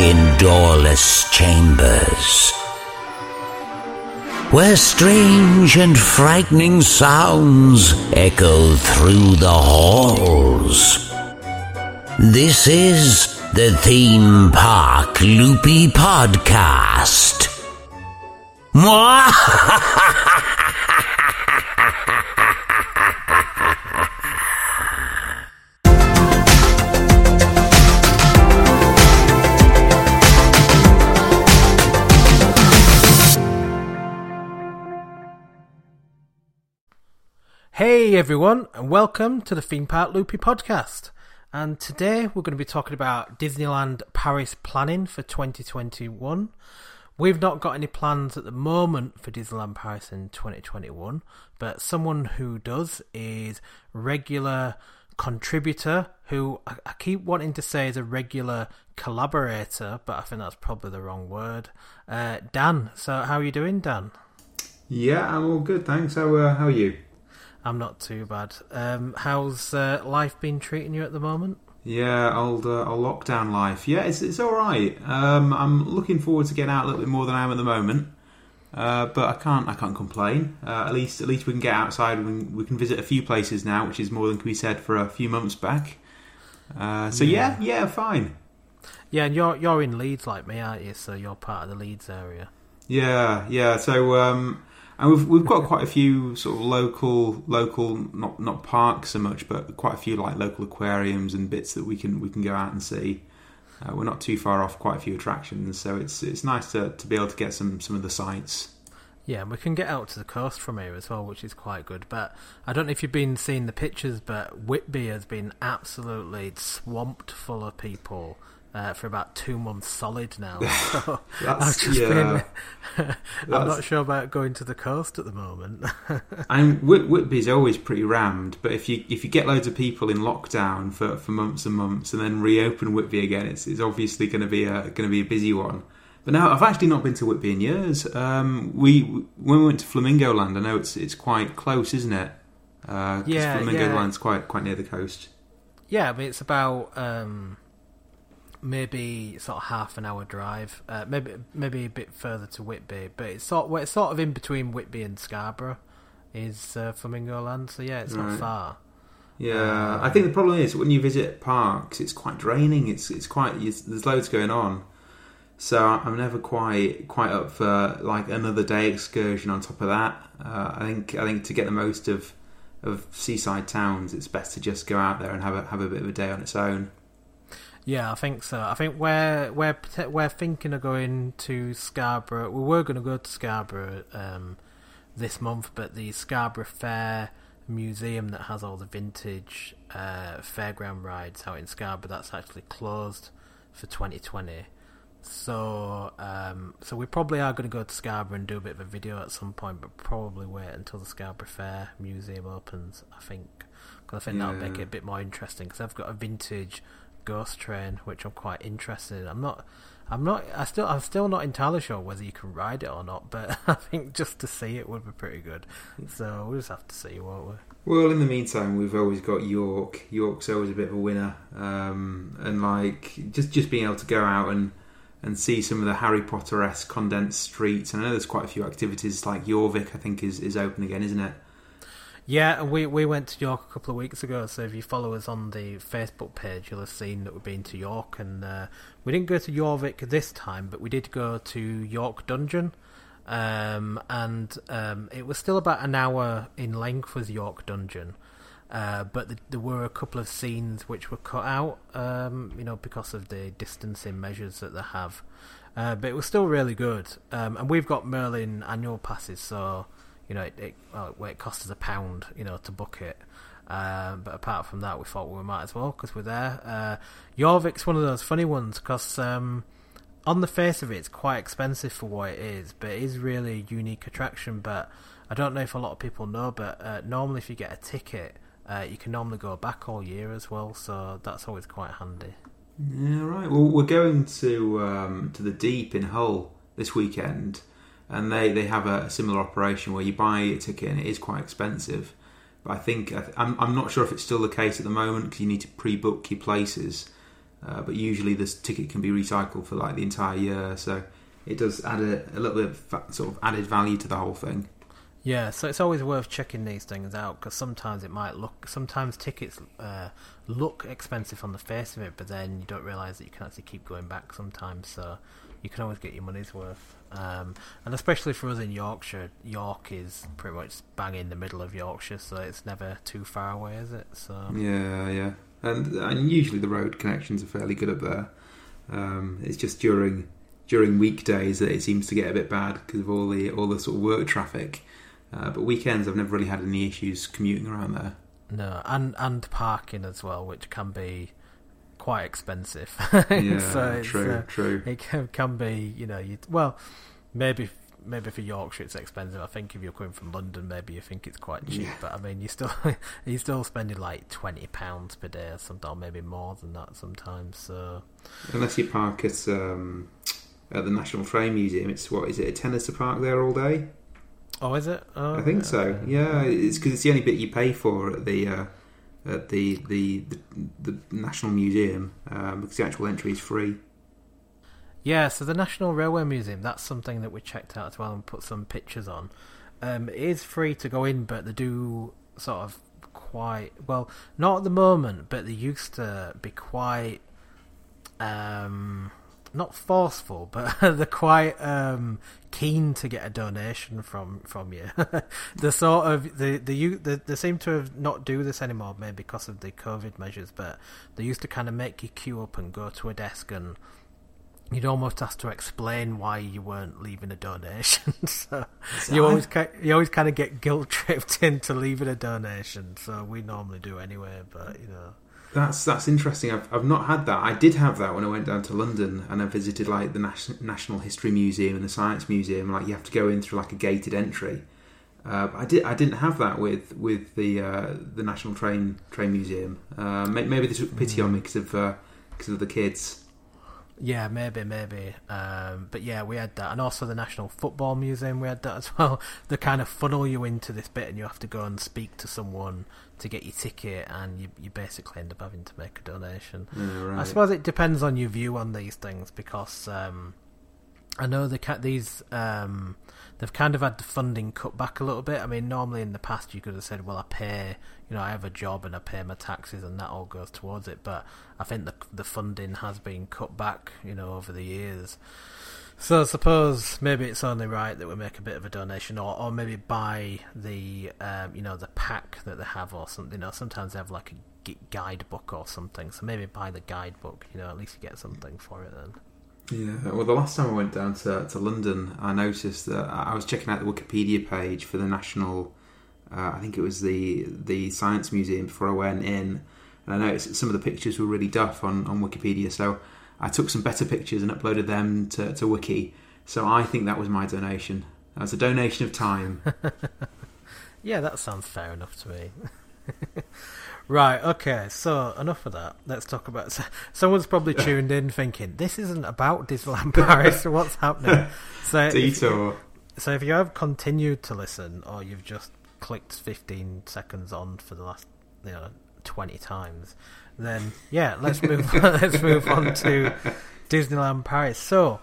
in doorless chambers, where strange and frightening sounds echo through the halls. This is the Theme Park Loopy Podcast. Hey everyone, and welcome to the Theme Park Loopy podcast. And today we're going to be talking about Disneyland Paris planning for 2021. We've not got any plans at the moment for Disneyland Paris in 2021, but someone who does is regular contributor who I, keep wanting to say is a regular collaborator, but I think that's probably the wrong word. Uh, Dan, so how are you doing, Dan? Yeah, I'm all good, thanks. How uh, how are you? I'm not too bad. Um, how's uh, life been treating you at the moment? Yeah, old uh, old lockdown life. Yeah, it's it's all right. Um, I'm looking forward to getting out a little bit more than I am at the moment. Uh, but I can't I can't complain. Uh, at least at least we can get outside. We can, we can visit a few places now, which is more than can be said for a few months back. Uh, so yeah. yeah, yeah, fine. Yeah, and you're you're in Leeds like me, aren't you? So you're part of the Leeds area. Yeah, yeah. So um, and we've we've got quite a few sort of local local not not parks so much, but quite a few like local aquariums and bits that we can we can go out and see. Uh, we're not too far off quite a few attractions, so it's it's nice to, to be able to get some some of the sights. Yeah, we can get out to the coast from here as well, which is quite good. But I don't know if you've been seeing the pictures, but Whitby has been absolutely swamped full of people uh, for about two months solid now. So I've just yeah, been. I'm not sure about going to the coast at the moment. and Whit- Whitby's always pretty rammed, but if you if you get loads of people in lockdown for, for months and months, and then reopen Whitby again, it's, it's obviously going to be a going to be a busy one. But now I've actually not been to Whitby in years. Um, we when we went to Flamingo Land, I know it's it's quite close, isn't it? Uh, yeah, Flamingo yeah. Land's quite quite near the coast. Yeah, I mean it's about. Um maybe sort of half an hour drive, uh, maybe maybe a bit further to Whitby, but it's sort well, it's sort of in between Whitby and Scarborough is uh, Flamingo Land. So yeah, it's right. not far. Yeah, I think the problem is when you visit parks, it's quite draining. It's it's quite it's, there's loads going on, so I'm never quite quite up for like another day excursion on top of that. Uh, I think I think to get the most of of seaside towns, it's best to just go out there and have a have a bit of a day on its own. Yeah, I think so. I think we're we're we're thinking of going to Scarborough. We were going to go to Scarborough um, this month, but the Scarborough Fair museum that has all the vintage uh, fairground rides out in Scarborough that's actually closed for 2020. So, um, so we probably are going to go to Scarborough and do a bit of a video at some point, but probably wait until the Scarborough Fair Museum opens. I think because I think yeah. that'll make it a bit more interesting because I've got a vintage Ghost Train, which I'm quite interested in. I'm not, I'm not, I still, I'm still not entirely sure whether you can ride it or not, but I think just to see it would be pretty good. So we'll just have to see, won't we? Well, in the meantime, we've always got York. York's always a bit of a winner, um, and like just just being able to go out and and see some of the Harry Potter esque condensed streets. And I know there's quite a few activities like Jorvik. I think is is open again, isn't it? Yeah, and we we went to York a couple of weeks ago. So if you follow us on the Facebook page, you'll have seen that we've been to York, and uh, we didn't go to Jorvik this time, but we did go to York Dungeon, um, and um, it was still about an hour in length with York Dungeon. Uh, but the, there were a couple of scenes which were cut out, um, you know, because of the distancing measures that they have. Uh, but it was still really good, um, and we've got Merlin annual passes, so you know, it, it, well, it cost us a pound, you know, to book it. Uh, but apart from that, we thought we might as well because we're there. Uh, Jorvik's one of those funny ones because um, on the face of it, it's quite expensive for what it is, but it is really a unique attraction. But I don't know if a lot of people know, but uh, normally if you get a ticket, uh, you can normally go back all year as well, so that's always quite handy. Yeah, right. Well, we're going to um, to the Deep in Hull this weekend and they, they have a, similar operation where you buy a ticket and it is quite expensive. But I think I'm I'm not sure if it's still the case at the moment because you need to pre-book your places. uh, but usually this ticket can be recycled for like the entire year. So it does add a, a little bit of sort of added value to the whole thing. Yeah, so it's always worth checking these things out because sometimes it might look, sometimes tickets uh, look expensive on the face of it, but then you don't realise that you can actually keep going back sometimes. So you can always get your money's worth. Um, and especially for us in Yorkshire, York is pretty much bang in the middle of Yorkshire, so it's never too far away, is it? So Yeah, yeah, and and usually the road connections are fairly good up there. Um, it's just during during weekdays that it seems to get a bit bad because of all the all the sort of work traffic. Uh, but weekends, I've never really had any issues commuting around there. no, and and parking as well, which can be quite expensive. Yeah, so true, uh, true. It can, can be, you know, you well, maybe maybe for Yorkshire it's expensive. I think if you're coming from London, maybe you think it's quite cheap. Yeah. But I mean, you still you're still spending like twenty pounds per day or something, or maybe more than that sometimes. So Unless you park at um, at the National Train Museum, it's what is it a tenner to park there all day? oh, is it? Oh, I think so. Yeah, it's because it's the only bit you pay for at the uh, at the, the the the National Museum um, because the actual entry is free. Yeah, so the National Railway Museum, that's something that we checked out as well and put some pictures on. Um, it is free to go in, but they do sort of quite well, not at the moment, but they used to be quite um not forceful, but they're quite um keen to get a donation from from you. the sort of the the you they, they seem to have not do this anymore, maybe because of the COVID measures, but they used to kind of make you queue up and go to a desk and you'd almost have to explain why you weren't leaving a donation. so you always you always kind of get guilt tripped into leaving a donation. So we normally do anyway, but you know. That's that's interesting. I've I've not had that. I did have that when I went down to London and I visited like the Nas- National History Museum and the Science Museum. Like you have to go in through like a gated entry. Uh, I did. I didn't have that with with the uh, the National Train Train Museum. Uh, maybe they took pity on me because of uh, because of the kids. Yeah, maybe, maybe. Um, but yeah, we had that, and also the National Football Museum. We had that as well. They kind of funnel you into this bit, and you have to go and speak to someone to get your ticket, and you you basically end up having to make a donation. Yeah, right. I suppose it depends on your view on these things because um, I know the ca- these um, they've kind of had the funding cut back a little bit. I mean, normally in the past you could have said, "Well, I pay, you know, I have a job and I pay my taxes, and that all goes towards it." But I think the the funding has been cut back, you know, over the years. So I suppose maybe it's only right that we make a bit of a donation, or, or maybe buy the um, you know the pack that they have or something. You know, sometimes they have like a guidebook or something. So maybe buy the guidebook. You know, at least you get something for it then. Yeah, well, the last time I went down to, to London, I noticed that I was checking out the Wikipedia page for the National. Uh, I think it was the the Science Museum before I went in, and I noticed that some of the pictures were really duff on, on Wikipedia. So I took some better pictures and uploaded them to, to Wiki. So I think that was my donation. That was a donation of time. Yeah, that sounds fair enough to me. right, okay, so enough of that. Let's talk about. So, someone's probably tuned in thinking, this isn't about Disneyland Paris, what's happening? So, if, Detour. so if you have continued to listen, or you've just clicked 15 seconds on for the last you know, 20 times, then yeah, let's move, let's move on to Disneyland Paris. So,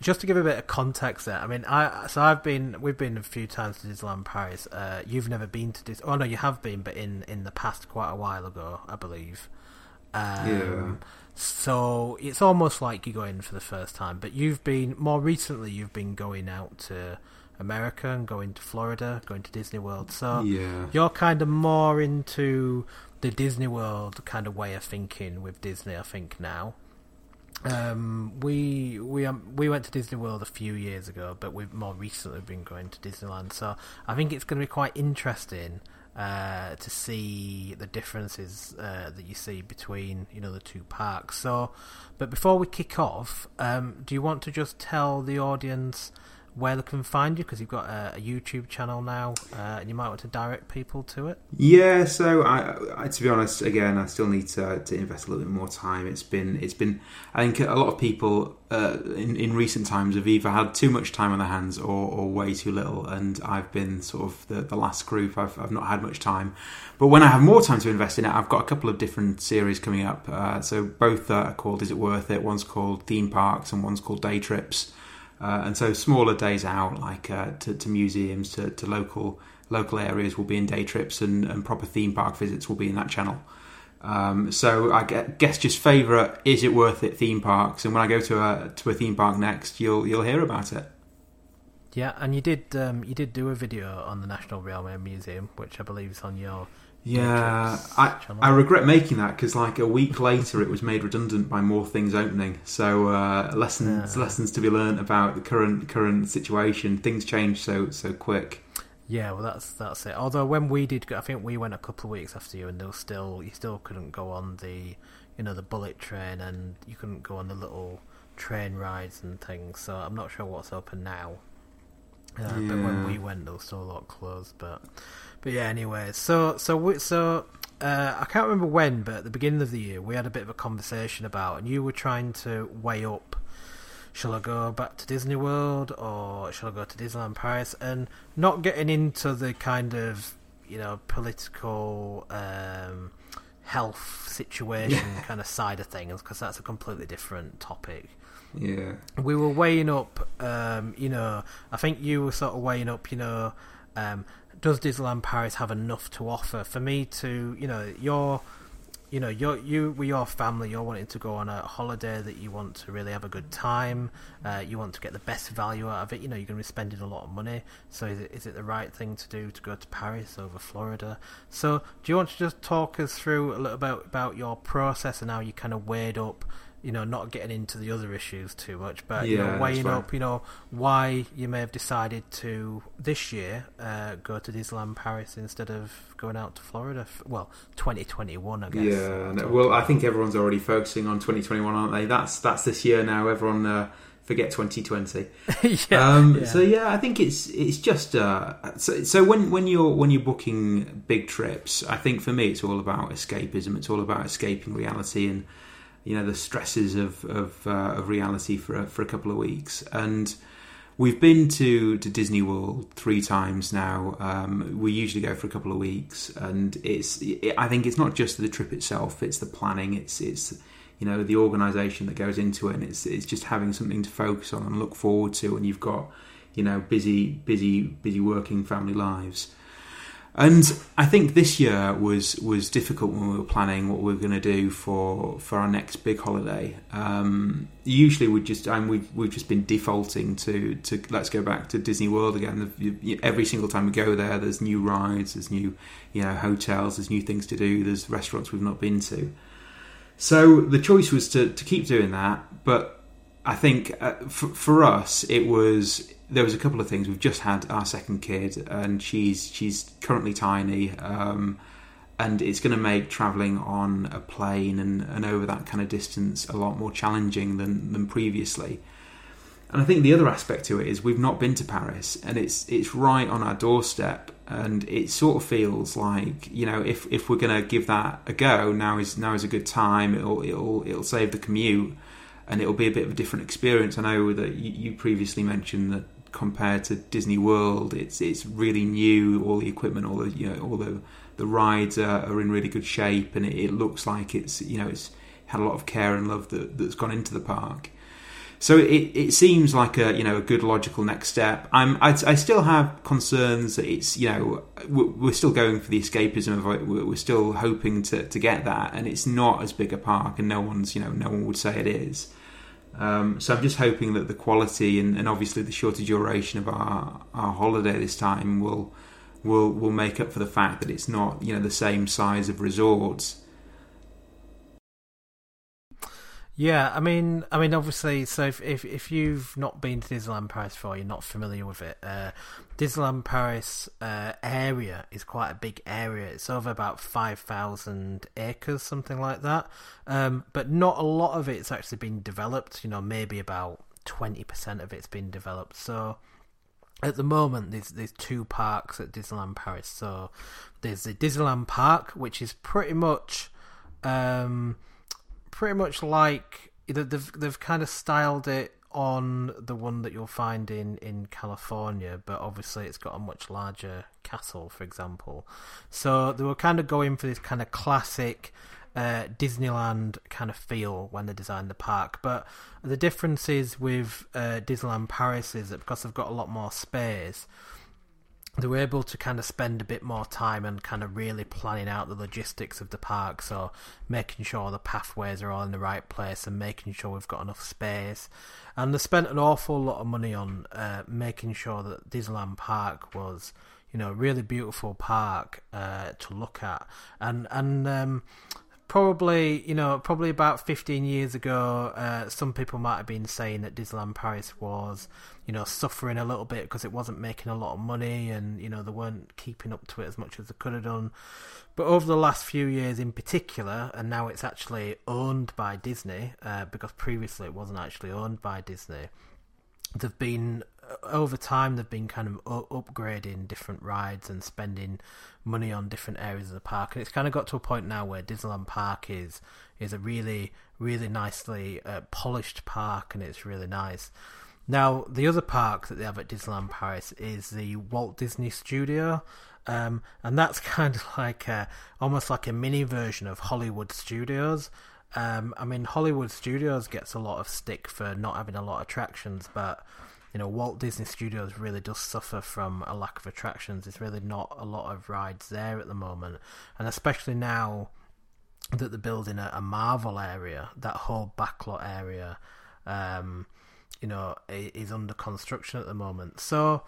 just to give a bit of context there, I mean, I so I've been we've been a few times to Disneyland Paris. Uh, you've never been to Dis. Oh no, you have been, but in in the past, quite a while ago, I believe. Um, Yeah. So it's almost like you're going for the first time, but you've been more recently. You've been going out to America and going to Florida, going to Disney World. So Yeah. you're kind of more into the Disney World kind of way of thinking with Disney, I think now. Um, we we um, we went to Disney World a few years ago, but we've more recently been going to Disneyland. So I think it's going to be quite interesting uh, to see the differences uh, that you see between you know the two parks. So, but before we kick off, um, do you want to just tell the audience where they can find you because you've got a, a, YouTube channel now, uh, and you might want to direct people to it. Yeah, so I, I, to be honest, again, I still need to, to invest a little bit more time. It's been, it's been. I think a lot of people uh, in in recent times have either had too much time on their hands or, or way too little, and I've been sort of the, the last group. I've, I've not had much time, but when I have more time to invest in it, I've got a couple of different series coming up. Uh, so both are called "Is It Worth It?" One's called "Theme Parks" and one's called "Day Trips." Uh, and so smaller days out, like uh, to, to, museums, to, to, local local areas, will be in day trips, and, and proper theme park visits will be in that channel. Um, so I guess just favourite is it worth it theme parks, and when I go to a to a theme park next, you'll you'll hear about it. Yeah, and you did um, you did do a video on the National Railway Museum, which I believe is on your yeah, I, I regret making that because like a week later it was made redundant by more things opening. So uh, lessons yeah. lessons to be learned about the current current situation. Things change so so quick. Yeah, well that's that's it. Although when we did, go, I think we went a couple of weeks after you, and there was still you still couldn't go on the you know the bullet train, and you couldn't go on the little train rides and things. So I'm not sure what's open now. Uh, yeah. But when we went, there was still a lot closed. But but yeah, anyway, so so so uh, I can't remember when, but at the beginning of the year, we had a bit of a conversation about, and you were trying to weigh up: shall I go back to Disney World or shall I go to Disneyland Paris? And not getting into the kind of you know political um, health situation kind of side of things, because that's a completely different topic. Yeah, we were weighing up. Um, you know, I think you were sort of weighing up. You know. Um, does Disneyland Paris have enough to offer for me to, you know, you're, you know, you're, you with your family, you're wanting to go on a holiday that you want to really have a good time, uh, you want to get the best value out of it. You know, you're going to be spending a lot of money. So is it, is it the right thing to do to go to Paris over Florida? So do you want to just talk us through a little bit about your process and how you kind of weighed up you know, not getting into the other issues too much, but you know, weighing up, you know, why you may have decided to this year uh, go to Disneyland Paris instead of going out to Florida. well, 2021, I guess. Yeah, no, well, I think everyone's already focusing on 2021, aren't they? That's that's this year now. Everyone. Uh, forget 2020. yeah, um, yeah, So yeah, I think it's it's just uh, so, so when when you're when you're booking big trips, I think for me it's all about escapism. It's all about escaping reality and you know the stresses of of, uh, of reality for a, for a couple of weeks and we've been to, to Disney World three times now. Um, we usually go for a couple of weeks, and it's. It, I think it's not just the trip itself; it's the planning. It's it's you know the organisation that goes into it, and it's it's just having something to focus on and look forward to. And you've got you know busy busy busy working family lives. And I think this year was was difficult when we were planning what we were going to do for for our next big holiday. Um, usually we just and we've we've just been defaulting to to let's go back to Disney World again. Every single time we go there, there's new rides, there's new you know hotels, there's new things to do, there's restaurants we've not been to. So the choice was to to keep doing that, but I think uh, for, for us it was there was a couple of things. We've just had our second kid, and she's she's currently tiny, um, and it's going to make travelling on a plane and, and over that kind of distance a lot more challenging than than previously. And I think the other aspect to it is we've not been to Paris, and it's it's right on our doorstep, and it sort of feels like you know if if we're going to give that a go, now is now is a good time. It'll it'll it'll save the commute and it'll be a bit of a different experience. I know that you, previously mentioned that compared to Disney World. It's it's really new. All the equipment, all the you know, all the the rides are, are in really good shape, and it, it, looks like it's you know it's had a lot of care and love that, that's gone into the park. So it, it seems like a you know a good logical next step. I'm I, I still have concerns that it's you know we're, still going for the escapism of it. We're still hoping to, to get that, and it's not as big a park, and no one's you know no one would say it is. Um, so I'm just hoping that the quality and, and, obviously the shorter duration of our, our holiday this time will will will make up for the fact that it's not you know the same size of resorts yeah, I mean, I mean, obviously, so if if, if you've not been to Disneyland Paris before, you're not familiar with it. Uh, Disneyland Paris uh, area is quite a big area. It's over about five thousand acres, something like that. Um, but not a lot of it's actually been developed. You know, maybe about twenty percent of it's been developed. So at the moment there's there's two parks at Disneyland Paris. So there's the Disneyland Park, which is pretty much um, pretty much like they've they've kind of styled it on the one that you'll find in, in California, but obviously it's got a much larger castle, for example. So they were kind of going for this kind of classic uh, Disneyland kind of feel when they designed the park. But the difference is with uh, Disneyland Paris is that because they've got a lot more space, they were able to kind of spend a bit more time and kind of really planning out the logistics of the park. So making sure the pathways are all in the right place and making sure we've got enough space. And they spent an awful lot of money on uh, making sure that Disneyland Park was, you know, a really beautiful park uh, to look at. And and um, probably you know probably about 15 years ago uh, some people might have been saying that disneyland paris was you know suffering a little bit because it wasn't making a lot of money and you know they weren't keeping up to it as much as they could have done. But over the last few years in particular and now it's actually owned by disney uh, because previously it wasn't actually owned by disney they've been over time they've been kind of upgrading different rides and spending money on different areas of the park. And it's kind of got to a point now where Disneyland Park is is a really really nicely uh, polished park and it's really nice. Now the other park that they have at Disneyland Paris is the Walt Disney Studio um, and that's kind of like a, almost like a mini version of Hollywood Studios. Um, I mean, Hollywood Studios gets a lot of stick for not having a lot of attractions, but you know, Walt Disney Studios really does suffer from a lack of attractions. There's really not a lot of rides there at the moment, and especially now that they're building a, a Marvel area, that whole backlot area, um, you know, is under construction at the moment. So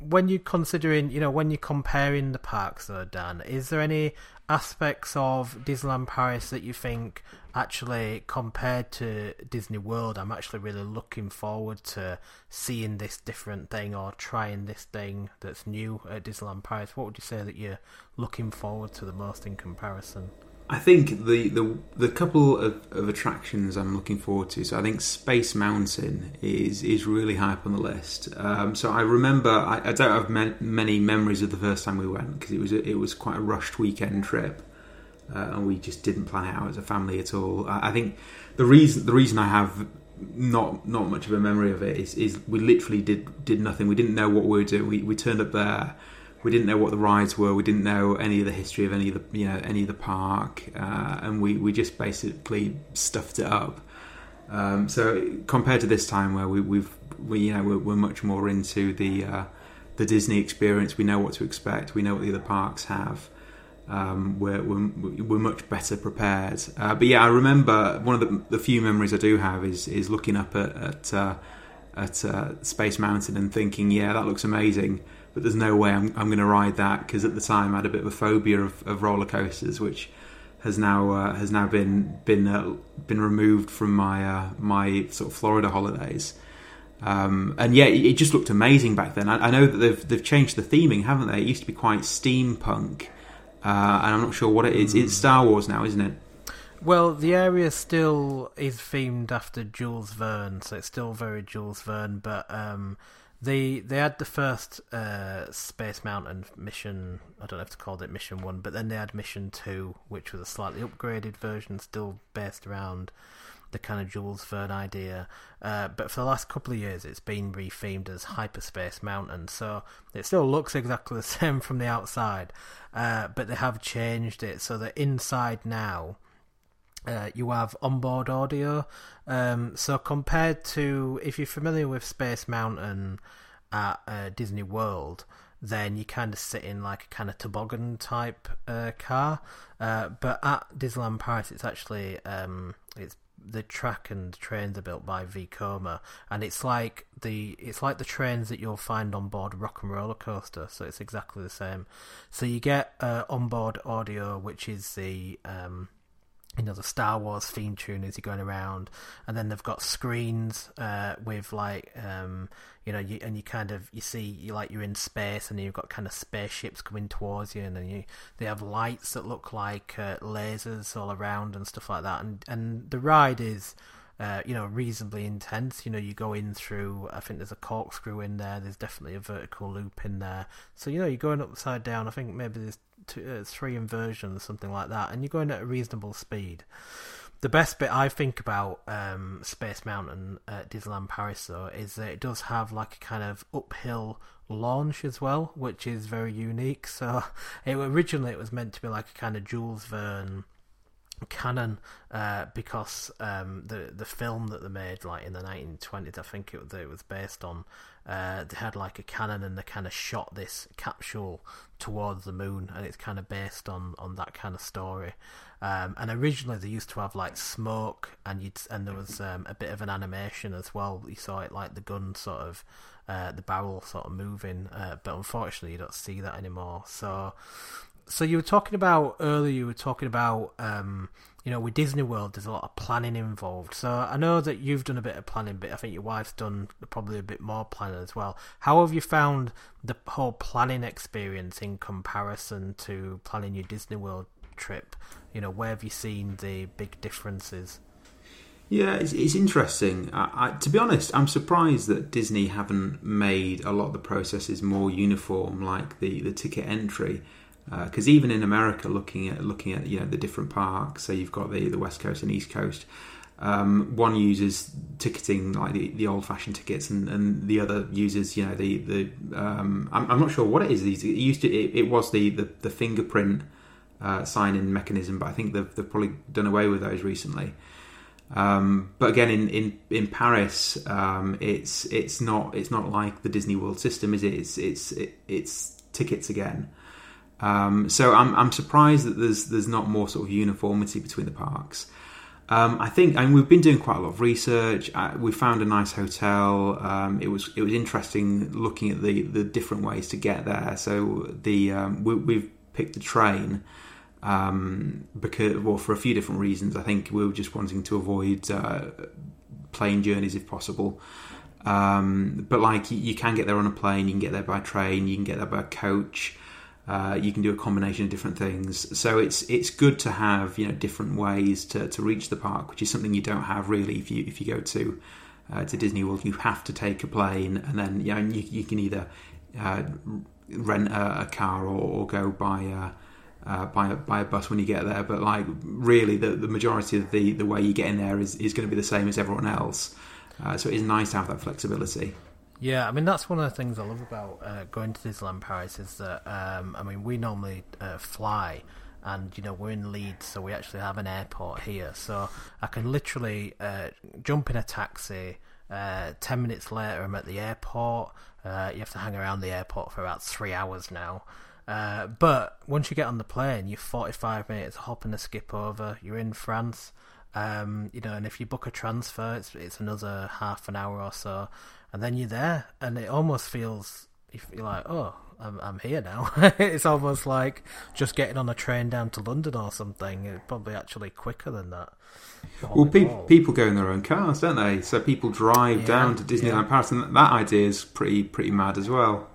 when you're considering, you know, when you're comparing the parks, though, Dan, is there any aspects of Disneyland Paris that you think actually, compared to Disney World, I'm actually really looking forward to seeing this different thing or trying this thing that's new at Disneyland Paris? What would you say that you're looking forward to the most in comparison? I think the, the the couple of, of attractions I'm looking forward to. So I think Space Mountain is is really high up on the list. Um, so I remember I, I don't have me- many memories of the first time we went because it was a, it was quite a rushed weekend trip, uh, and we just didn't plan it out as a family at all. I, I think the reason the reason I have not not much of a memory of it is, is we literally did did nothing. We didn't know what we were doing. We we turned up there we didn't know what the rides were. We didn't know any of the history of any of the you know any of the park, uh, and we, we just basically stuffed it up. Um, so compared to this time where we, we've we you know we're, we're much more into the uh, the Disney experience. We know what to expect. We know what the other parks have. Um, we're, we're, we're much better prepared. Uh, but yeah, I remember one of the, the, few memories I do have is is looking up at at, uh, at uh, Space Mountain and thinking, yeah, that looks amazing but there's no way I'm, I'm going to ride that because at the time I had a bit of a phobia of, of roller coasters, which has now uh, has now been been uh, been removed from my uh, my sort of Florida holidays. Um, and yeah, it, it, just looked amazing back then. I, I, know that they've they've changed the theming, haven't they? It used to be quite steampunk, uh, and I'm not sure what it is. It's Star Wars now, isn't it? Well, the area still is themed after Jules Verne, so it's still very Jules Verne, but um, they they had the first uh, Space Mountain mission. I don't know if to call it Mission One, but then they had Mission Two, which was a slightly upgraded version, still based around the kind of Jules Verne idea. Uh, but for the last couple of years, it's been rethemed as Hyperspace Mountain. So it still looks exactly the same from the outside, uh, but they have changed it so that inside now uh, you have onboard audio. Um, so compared to if you're familiar with Space Mountain at uh, Disney World, then you kind of sit in like a kind of toboggan type uh, car. Uh, but at Disneyland Paris, it's actually um, it's the track and trains are built by Vekoma, and it's like the it's like the trains that you'll find on board Rock and Roller Coaster. So it's exactly the same. So you get uh, onboard audio, which is the um, you know the Star Wars theme tune as you're going around, and then they've got screens uh, with like um, you know, you, and you kind of you see you like you're in space, and you've got kind of spaceships coming towards you, and then you they have lights that look like uh, lasers all around and stuff like that, and and the ride is uh, you know, reasonably intense. You know, you go in through. I think there's a corkscrew in there. There's definitely a vertical loop in there. So you know, you're going upside down. I think maybe there's two, uh, three inversions, something like that, and you're going at a reasonable speed. The best bit I think about um, Space Mountain at Disneyland Paris, though, is that it does have like a kind of uphill launch as well, which is very unique. So, it originally it was meant to be like a kind of Jules Verne cannon uh, because um, the the film that they made like in the 1920s, I think it, it was based on. Uh, they had like a cannon and they kind of shot this capsule towards the moon, and it's kind of based on on that kind of story. Um, and originally they used to have like smoke, and you'd and there was um, a bit of an animation as well. You saw it like the gun sort of. Uh, the barrel sort of moving, uh, but unfortunately you don't see that anymore. So so you were talking about earlier. You were talking about um, you know with Disney World. There's a lot of planning involved. So I know that you've done a bit of planning, but I think your wife's done probably a bit more planning as well. How have you found the whole planning experience in comparison to planning your Disney World trip? You know, where have you seen the big differences? Yeah, it's, it's interesting. I, I, to be honest, I'm surprised that Disney haven't made a lot of the processes more uniform, like the, the ticket entry because uh, even in America, looking at looking at you know the different parks, so you've got the the West Coast and East Coast. Um, one uses ticketing like the, the old fashioned tickets, and, and the other uses you know the the um, I'm, I'm, not sure what it is. It used to it, it was the the, the fingerprint uh, sign in mechanism, but I think they've, they've probably done away with those recently. Um, but again, in in, in Paris, um, it's it's not it's not like the Disney World system, is it? It's it's it, it's tickets again. Um, so I'm, I'm surprised that there's there's not more sort of uniformity between the parks. Um, I think, and we've been doing quite a lot of research. Uh, we found a nice hotel. Um, it was it was interesting looking at the the different ways to get there. So the um, we, have picked the train um, because well for a few different reasons. I think we were just wanting to avoid uh, plane journeys if possible. Um, but like you, you, can get there on a plane, you can get there by train, you can get there by coach. Uh, you can do a combination of different things. So it's it's good to have you know different ways to, to reach the park, which is something you don't have really if you if you go to uh, to Disney World. You have to take a plane, and then you, know, you, you can either uh, rent a, a, car or, or go by a, uh, by a, by a bus when you get there. But like really, the, the majority of the, the way you get in there is, is going to be the same as everyone else. Uh, so it is nice to have that flexibility. Yeah, I mean that's one of the things I love about uh, going to Disneyland Paris is that um, I mean we normally uh, fly, and you know we're in Leeds, so we actually have an airport here, so I can literally uh, jump in a taxi. Uh, ten minutes later, I'm at the airport. Uh, you have to hang around the airport for about three hours now. Uh, but once you get on the plane, you're 45 minutes hop and a skip over. You're in France. Um, you know, and if you book a transfer, it's it's another half an hour or so and then you're there, and it almost feels you're like, oh, I'm I'm here now. it's almost like just getting on a train down to London or something. It's probably actually quicker than that. Well, pe- people go in their own cars, don't they? So people drive yeah, down to Disneyland yeah. Paris, and that idea is pretty pretty mad as well.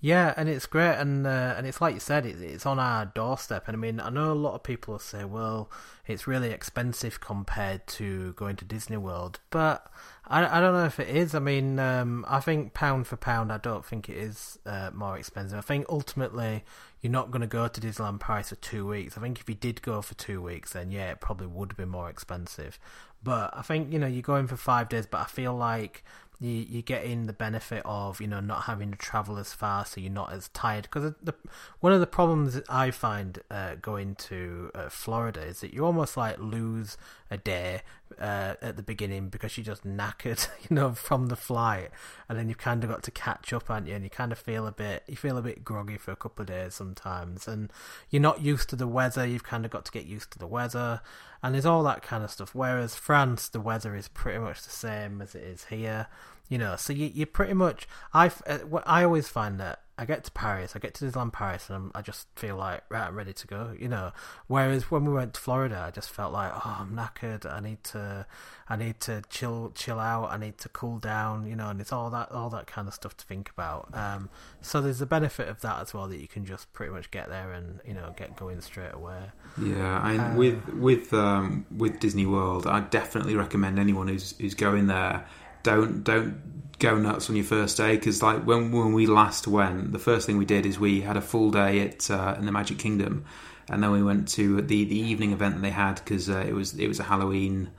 Yeah, and it's great, and uh, and it's like you said, it, it's on our doorstep. And I mean, I know a lot of people will say, well, it's really expensive compared to going to Disney World, but I, I don't know if it is. I mean, um, I think pound for pound, I don't think it is uh, more expensive. I think ultimately you're not going to go to Disneyland Paris for two weeks. I think if you did go for two weeks, then yeah, it probably would be more expensive. But I think you know you're going for five days, but I feel like you you get in the benefit of you know not having to travel as far, so you're not as tired. Because the one of the problems I find uh, going to uh, Florida is that you almost like lose a day uh, at the beginning because you're just knackered, you know, from the flight, and then you've kind of got to catch up, aren't you? And you kind of feel a bit, you feel a bit groggy for a couple of days sometimes, and you're not used to the weather. You've kind of got to get used to the weather, and there's all that kind of stuff. Whereas France, the weather is pretty much the same as it is here, you know. So you you pretty much I uh, I always find that I get to Paris, I get to Disneyland Paris, and I'm, i just feel like right, I'm ready to go. You know, whereas when we went to Florida, I just felt like oh, I'm knackered. I need to, I need to chill, chill out. I need to cool down. You know, and it's all that, all that kind of stuff to think about. Um, so there's the benefit of that as well that you can just pretty much get there and you know get going straight away. Yeah, and uh, with with um, with Disney World, I definitely recommend anyone who's who's going there don't don't go nuts on your first day because like when when we last went, the first thing we did is we had a full day at uh, in the Magic Kingdom, and then we went to the the evening event that they had because uh, it was it was a Halloween.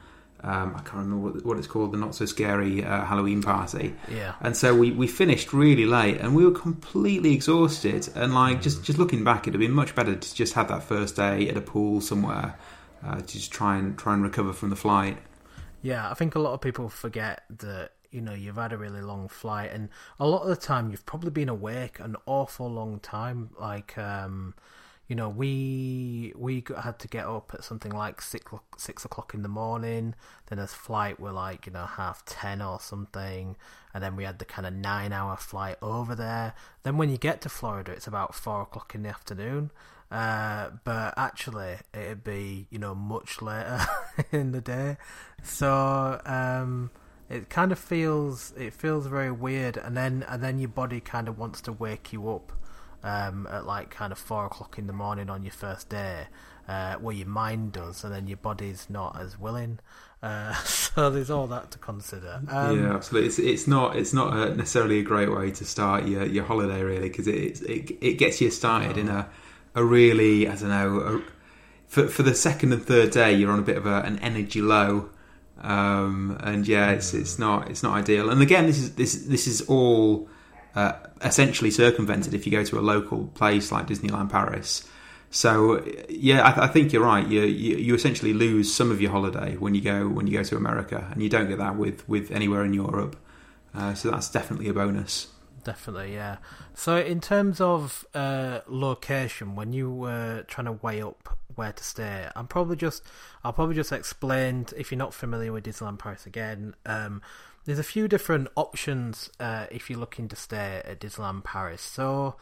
Um, I can't remember what, what, it's called, the not so scary uh, Halloween party. Yeah. And so we, we finished really late, and we were completely exhausted. And like just just looking back, it'd have been much better to just have that first day at a pool somewhere uh, to just try and try and recover from the flight. Yeah, I think a lot of people forget that you know you've had a really long flight and a lot of the time you've probably been awake an awful long time like um you know we we had to get up at something like six six o'clock in the morning then as flight were like you know half ten or something and then we had the kind of nine hour flight over there. Then when you get to florida it's about four o'clock in the afternoon uh, but actually it'd be you know much later in the day. So um it kind of feels it feels very weird, and then and then your body kind of wants to wake you up um, at like kind of four o'clock in the morning on your first day, uh, well your mind does, and then your body's not as willing. Uh, so there's all that to consider. Um, yeah, absolutely. It's it's not it's not a, necessarily a great way to start your your holiday really because it, it it gets you started in a a really I don't know. A, for, for the second and third day, you're on a bit of a, an energy low, um, and yeah, it's it's not it's not ideal. And again, this is this this is all uh, essentially circumvented if you go to a local place like Disneyland Paris. So yeah, I, I think you're right. You, you, you essentially lose some of your holiday when you go when you go to America, and you don't get that with with anywhere in Europe. Uh, so that's definitely a bonus. Definitely, yeah. So in terms of uh, location, when you were trying to weigh up where to stay. I'm probably just I'll probably just explain if you're not familiar with Disneyland Paris again. Um, there's a few different options uh, if you're looking to stay at Disneyland Paris. So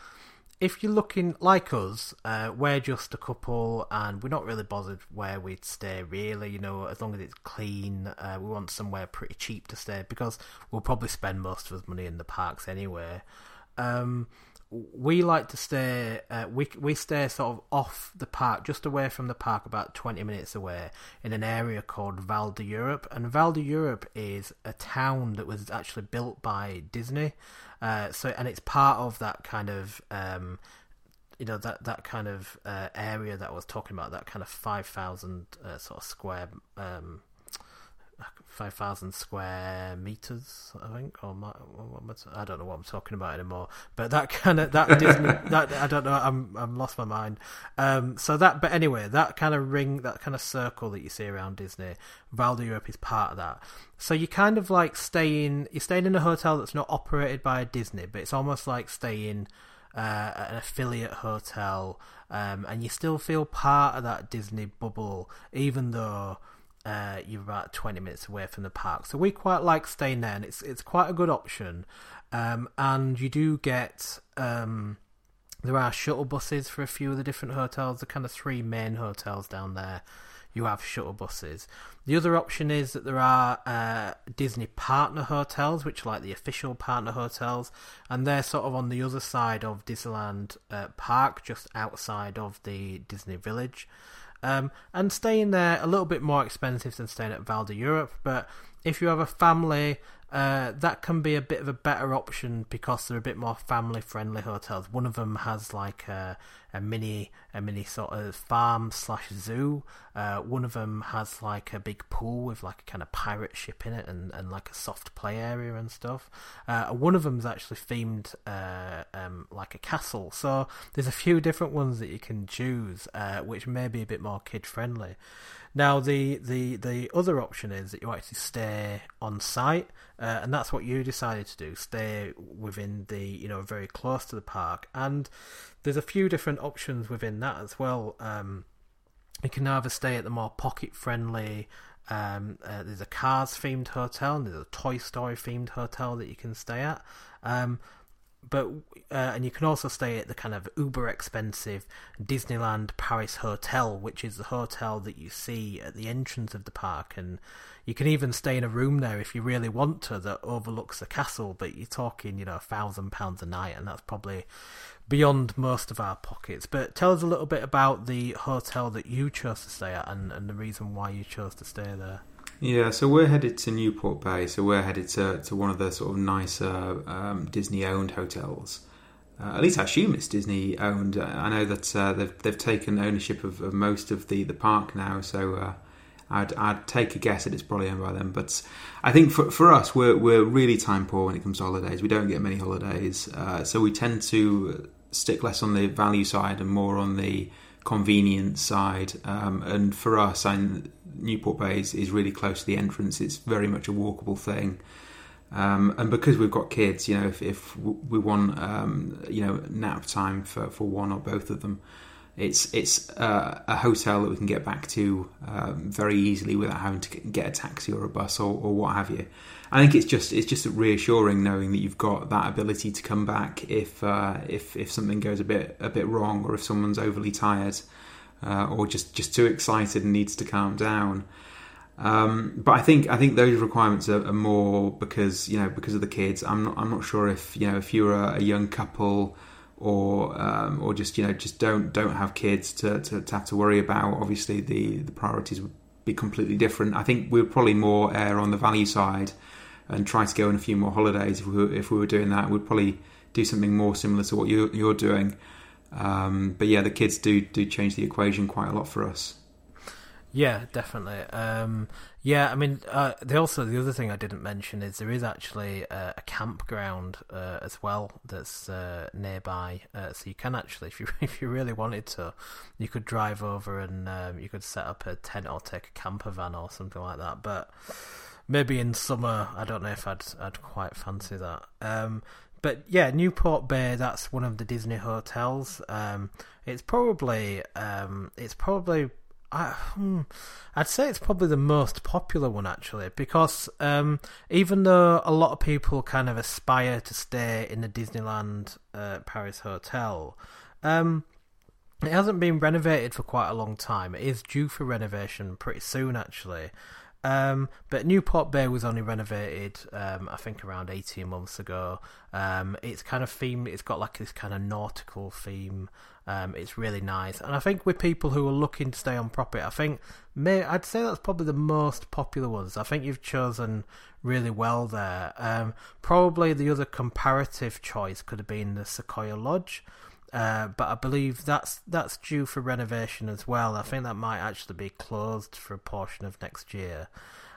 if you're looking like us, uh, we're just a couple and we're not really bothered where we'd stay. Really, you know, as long as it's clean, uh, we want somewhere pretty cheap to stay because we'll probably spend most of our money in the parks anyway. Um, we like to stay. Uh, we we stay sort of off the park, just away from the park, about twenty minutes away, in an area called Val d'Europe And Val d'Europe is a town that was actually built by Disney. Uh, so and it's part of that kind of. Um, you know that that kind of uh, area that I was talking about, that kind of five thousand uh, sort of square um, five thousand square meters, I think, or my, I don't know what I'm talking about anymore. But that kind of that Disney, that I don't know, I'm I'm lost my mind. Um, so that, but anyway, that kind of ring, that kind of circle that you see around Disney, Val Europe is part of that. So you kind of like staying, you're staying in a hotel that's not operated by a Disney, but it's almost like staying. Uh, an affiliate hotel, um, and you still feel part of that Disney bubble, even though uh, you're about 20 minutes away from the park. So we quite like staying there, and it's it's quite a good option. Um, and you do get um, there are shuttle buses for a few of the different hotels. The kind of three main hotels down there, you have shuttle buses. The other option is that there are uh, Disney partner hotels, which are like the official partner hotels, and they're sort of on the other side of Disneyland uh, Park, just outside of the Disney Village. Um, and staying there a little bit more expensive than staying at Val d'Europe, but if you have a family uh, that can be a bit of a better option because they're a bit more family friendly hotels. One of them has like a, a mini a mini sort of farm slash zoo. Uh, one of them has like a big pool with like a kind of pirate ship in it and, and like a soft play area and stuff. Uh, one of them's actually themed uh, um, like a castle. So there's a few different ones that you can choose, uh, which may be a bit more kid friendly. Now, the, the, the other option is that you actually stay on site, uh, and that's what you decided to do. Stay within the, you know, very close to the park, and there's a few different options within that as well. Um, you can either stay at the more pocket-friendly. Um, uh, there's a Cars themed hotel, and there's a Toy Story themed hotel that you can stay at. Um, but uh, and you can also stay at the kind of uber expensive Disneyland Paris hotel, which is the hotel that you see at the entrance of the park, and you can even stay in a room there if you really want to that overlooks the castle. But you're talking, you know, a thousand pounds a night, and that's probably beyond most of our pockets. But tell us a little bit about the hotel that you chose to stay at, and, and the reason why you chose to stay there. Yeah, so we're headed to Newport Bay. So we're headed to, to one of the sort of nicer um, Disney owned hotels. Uh, at least I assume it's Disney owned. I know that uh, they've they've taken ownership of, of, most of the, the park now, so uh, I'd I'd take a guess that it's probably owned by them. But I think for for us, we're we're really time poor when it comes to holidays. We don't get many holidays, uh, so we tend to stick less on the value side and more on the convenience side. Um, and for us, I, Newport Bay is, is, really close to the entrance. It's very much a walkable thing. Um, and because we've got kids, you know, if, if we want, um, you know, nap time for, for one or both of them, it's it's uh, a hotel that we can get back to um, very easily without having to get a taxi or a bus or, or what have you. I think it's just it's just reassuring knowing that you've got that ability to come back if uh, if if something goes a bit a bit wrong or if someone's overly tired uh, or just just too excited and needs to calm down. Um, but I think I think those requirements are, are, more because you know because of the kids. I'm not I'm not sure if you know if you're a, a young couple or um, or just you know just don't don't have kids to, to, to, have to worry about. Obviously, the the priorities would be completely different. I think we are probably more err on the value side and try to go on a few more holidays. If we were, if we were doing that, we'd probably do something more similar to what you, you're doing. Um, but yeah, the kids do do change the equation quite a lot for us. Yeah, definitely. Um, yeah, I mean, uh, the, also the other thing I didn't mention is there is actually a, a campground uh, as well that's uh, nearby, uh, so you can actually, if you if you really wanted to, you could drive over and um, you could set up a tent or take a camper van or something like that. But maybe in summer, I don't know if I'd I'd quite fancy that. Um, but yeah, Newport Bay. That's one of the Disney hotels. Um, it's probably um, it's probably I, hmm, I'd say it's probably the most popular one actually, because um, even though a lot of people kind of aspire to stay in the Disneyland uh, Paris hotel, um, it hasn't been renovated for quite a long time. It is due for renovation pretty soon actually. Um, but Newport Bay was only renovated, um, I think, around 18 months ago. Um, it's kind of theme, it's got like this kind of nautical theme. Um, it's really nice. And I think with people who are looking to stay on property, I think may, I'd say that's probably the most popular ones. I think you've chosen really well there. Um, probably the other comparative choice could have been the Sequoia Lodge. Uh, but I believe that's that's due for renovation as well. I think that might actually be closed for a portion of next year.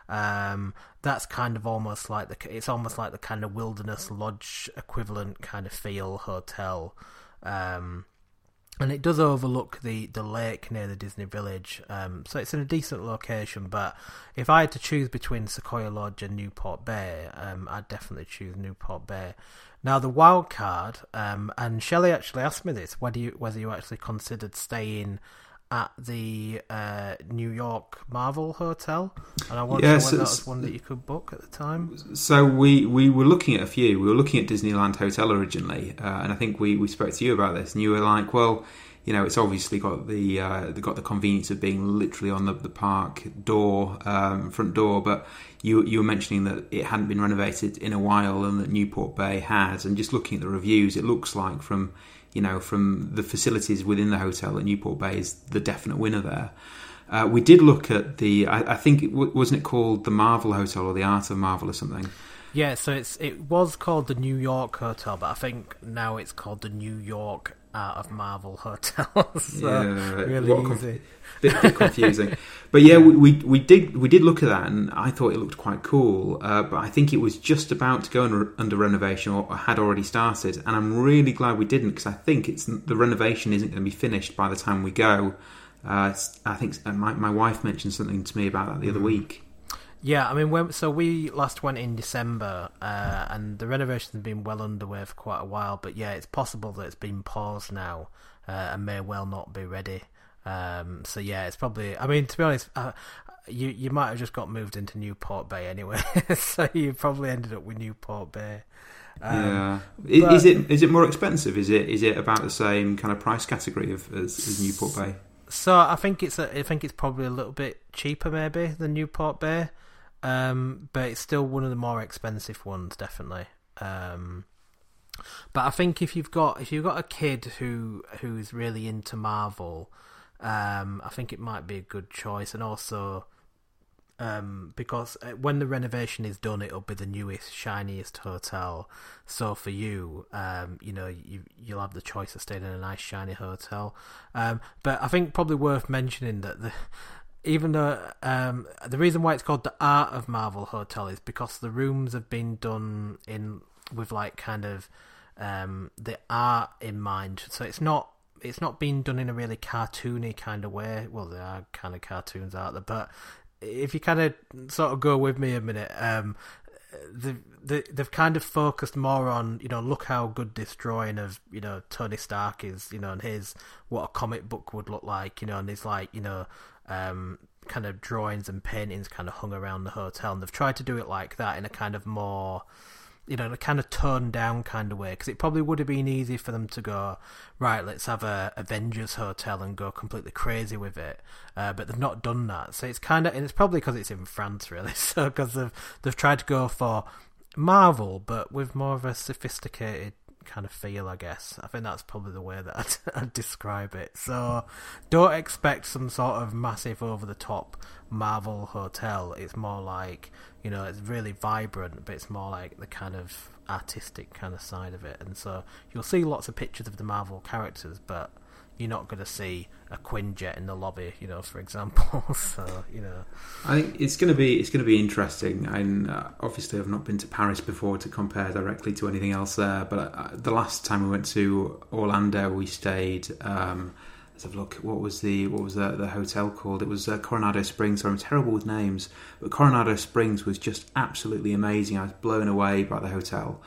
Um, that's kind of almost like the it's almost like the kind of wilderness lodge equivalent kind of feel hotel. Um, and it does overlook the, the lake near the Disney Village, um, so it's in a decent location. But if I had to choose between Sequoia Lodge and Newport Bay, um, I'd definitely choose Newport Bay. Now the wild card, um, and Shelley actually asked me this: whether you whether you actually considered staying at the uh, New York Marvel Hotel, and I wondered yes, whether that was one that you could book at the time. So we, we were looking at a few. We were looking at Disneyland Hotel originally, uh, and I think we, we spoke to you about this, and you were like, "Well, you know, it's obviously got the uh, got the convenience of being literally on the, the park door, um, front door, but you you were mentioning that it hadn't been renovated in a while and that Newport Bay has. And just looking at the reviews, it looks like from you know from the facilities within the hotel at Newport Bay is the definite winner there. Uh, we did look at the, I, I think, it, wasn't it called the Marvel Hotel or the Art of Marvel or something? Yeah, so it's it was called the New York Hotel, but I think now it's called the New York Art of Marvel hotels. so yeah, really what easy. bit, bit confusing. but yeah, we, we, we did we did look at that, and I thought it looked quite cool. Uh, but I think it was just about to go under, under renovation, or had already started. And I'm really glad we didn't, because I think it's the renovation isn't going to be finished by the time we go. Uh, I think uh, my my wife mentioned something to me about that the mm. other week. Yeah, I mean, when, so we last went in December, uh, and the renovations have been well underway for quite a while. But yeah, it's possible that it's been paused now uh, and may well not be ready. Um, so yeah, it's probably. I mean, to be honest, uh, you you might have just got moved into Newport Bay anyway, so you probably ended up with Newport Bay. Um, yeah. Is, but- is it is it more expensive? Is it is it about the same kind of price category of as, as Newport Bay? So I think it's a, I think it's probably a little bit cheaper maybe than Newport Bay, um, but it's still one of the more expensive ones definitely. Um, but I think if you've got if you've got a kid who who's really into Marvel, um, I think it might be a good choice, and also um, because uh, when the renovation is done, it'll be the newest, shiniest hotel. So for you, um, you know, you you'll have the choice of staying in a nice, shiny hotel. Um, but I think probably worth mentioning that the even though um, the reason why it's called the Art of Marvel Hotel is because the rooms have been done in with like kind of um, the art in mind. So it's not it's not being done in a really cartoony kind of way. Well, there are kind of cartoons out there, but if you kind of sort of go with me a minute, um, the, the they've kind of focused more on you know look how good this drawing of you know Tony Stark is you know and his what a comic book would look like you know and there's like you know um, kind of drawings and paintings kind of hung around the hotel and they've tried to do it like that in a kind of more you know, in a kind of toned down kind of way, because it probably would have been easy for them to go, right, let's have a Avengers hotel and go completely crazy with it, uh, but they've not done that. So it's kind of, and it's probably because it's in France, really. So because they've they've tried to go for Marvel, but with more of a sophisticated kind of feel, I guess. I think that's probably the way that I'd, I'd describe it. So don't expect some sort of massive over the top Marvel hotel. It's more like, you know, it's really vibrant, but it's more like the kind of artistic kind of side of it. And so you'll see lots of pictures of the Marvel characters, but you're not going to see a Quinjet in the lobby, you know, for example. so, you know. I think it's going to be it's going to be interesting. And uh, obviously, I've not been to Paris before to compare directly to anything else there. But uh, the last time we went to Orlando, we stayed. Um, let's have a look. What was the what was the, the hotel called? It was uh, Coronado Springs. I'm terrible with names, but Coronado Springs was just absolutely amazing. I was blown away by the hotel.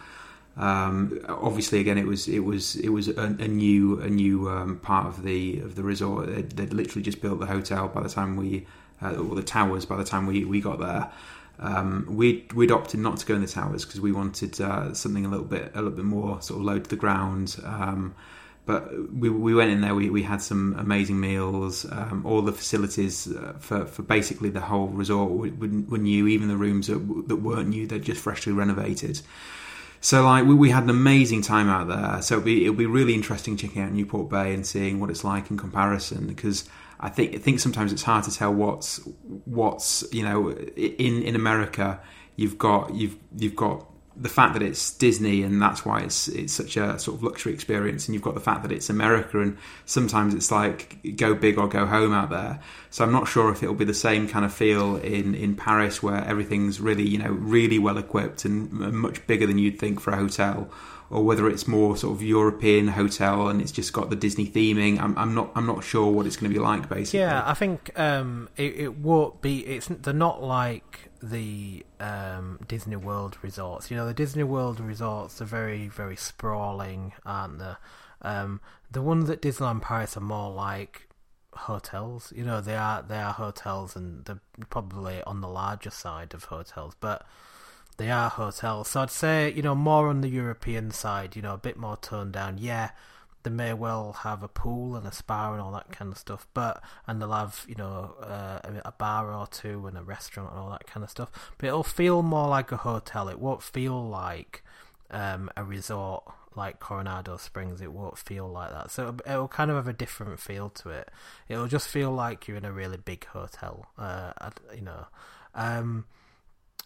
Um, obviously, again, it was it was it was a, a new a new um, part of the of the resort. They'd, they'd literally just built the hotel by the time we uh, or the towers by the time we, we got there. Um, we'd we'd opted not to go in the towers because we wanted uh, something a little bit a little bit more sort of low to the ground. Um, but we, we went in there. We, we had some amazing meals. Um, all the facilities uh, for, for basically the whole resort were, were new. Even the rooms that, that weren't new, they're just freshly renovated. So like we, we had an amazing time out there. So it'll be it'll be really interesting checking out Newport Bay and seeing what it's like in comparison because I think I think sometimes it's hard to tell what's what's you know in in America you've got you've you've got the fact that it's Disney and that's why it's it's such a sort of luxury experience and you've got the fact that it's America and sometimes it's like go big or go home out there. So I'm not sure if it'll be the same kind of feel in in Paris where everything's really you know really well equipped and much bigger than you'd think for a hotel or whether it's more sort of European hotel and it's just got the Disney theming I'm, I'm not I'm not sure what it's going to be like basically Yeah, I think um, it, it won't be. It's they're not like the um, Disney World resorts. You know, the Disney World resorts are very very sprawling, aren't they? Um, the ones at Disneyland Paris are more like hotels. You know, they are they are hotels, and they're probably on the larger side of hotels, but they are hotels. So I'd say, you know, more on the European side, you know, a bit more toned down. Yeah, they may well have a pool and a spa and all that kind of stuff, but and they'll have, you know, uh, a bar or two and a restaurant and all that kind of stuff. But it'll feel more like a hotel. It won't feel like um, a resort like Coronado Springs. It won't feel like that. So it'll, it'll kind of have a different feel to it. It'll just feel like you're in a really big hotel. Uh, you know. Um,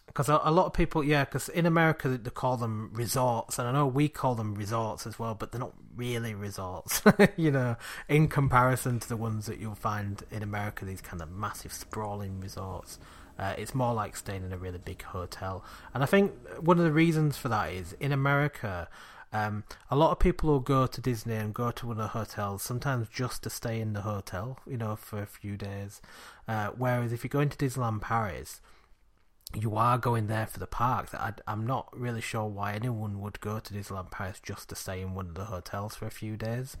because a, a lot of people, yeah, because in America they call them resorts, and I know we call them resorts as well, but they're not really resorts, you know, in comparison to the ones that you'll find in America, these kind of massive sprawling resorts. Uh, it's more like staying in a really big hotel, and I think one of the reasons for that is in America. Um, a lot of people will go to Disney and go to one of the hotels, sometimes just to stay in the hotel, you know, for a few days. Uh, whereas if you go into Disneyland Paris, you are going there for the park. I, I'm not really sure why anyone would go to Disneyland Paris just to stay in one of the hotels for a few days.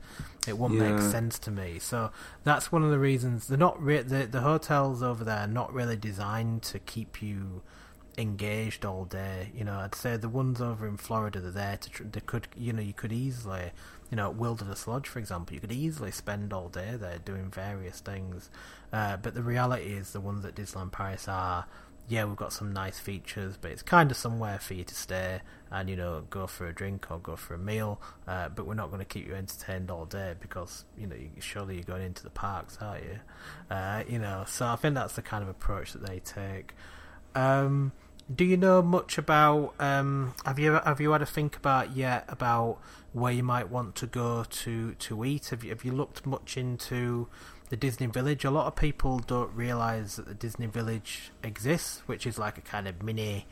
It wouldn't make sense to me. So that's one of the reasons they're not re- the the hotels over there are not really designed to keep you engaged all day. You know, I'd say the ones over in Florida, they're there to. Tr- they could, you know, you could easily, you know, Wilderness Lodge, for example, you could easily spend all day there doing various things. Uh, but the reality is, the ones at Disneyland Paris are, yeah, we've got some nice features, but it's kind of somewhere for you to stay and you know go for a drink or go for a meal. Uh, but we're not going to keep you entertained all day because you know surely you're going into the parks, aren't you? Uh, you know, so I think that's the kind of approach that they take. Um, do you know much about? Um, have you have you had a think about yet about where you might want to go to to eat? Have you have you looked much into the Disney Village? A lot of people don't realise that the Disney Village exists, which is like a kind of mini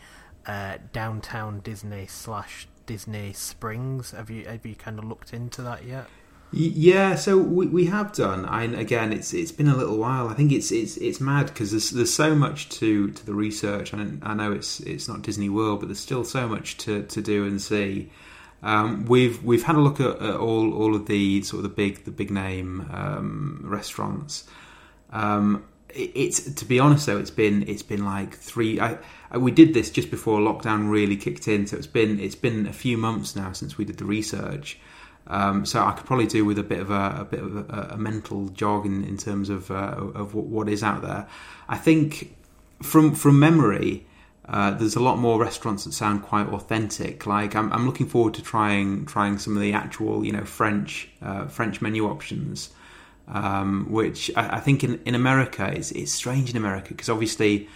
uh, downtown Disney slash Disney Springs. Have you have you kind of looked into that yet? Yeah, so we, we have done. And again, it's it's been a little while. I think it's it's it's mad because there's there's so much to, to the research. And I know it's it's not Disney World, but there's still so much to, to do and see. Um, we've we've had a look at, at, all all of the sort of the big the big name um, restaurants. Um, it, it's to be honest though, it's been it's been like three. I, I, we did this just before lockdown really kicked in, so it's been it's been a few months now since we did the research. Um, so I could probably do with a bit of a, a bit of a, a, mental jog in, in terms of uh, of what is out there. I think from from memory, uh, there's a lot more restaurants that sound quite authentic. Like I'm, I'm looking forward to trying trying some of the actual you know French uh, French menu options, um, which I, I, think in, in America it's it's strange in America because obviously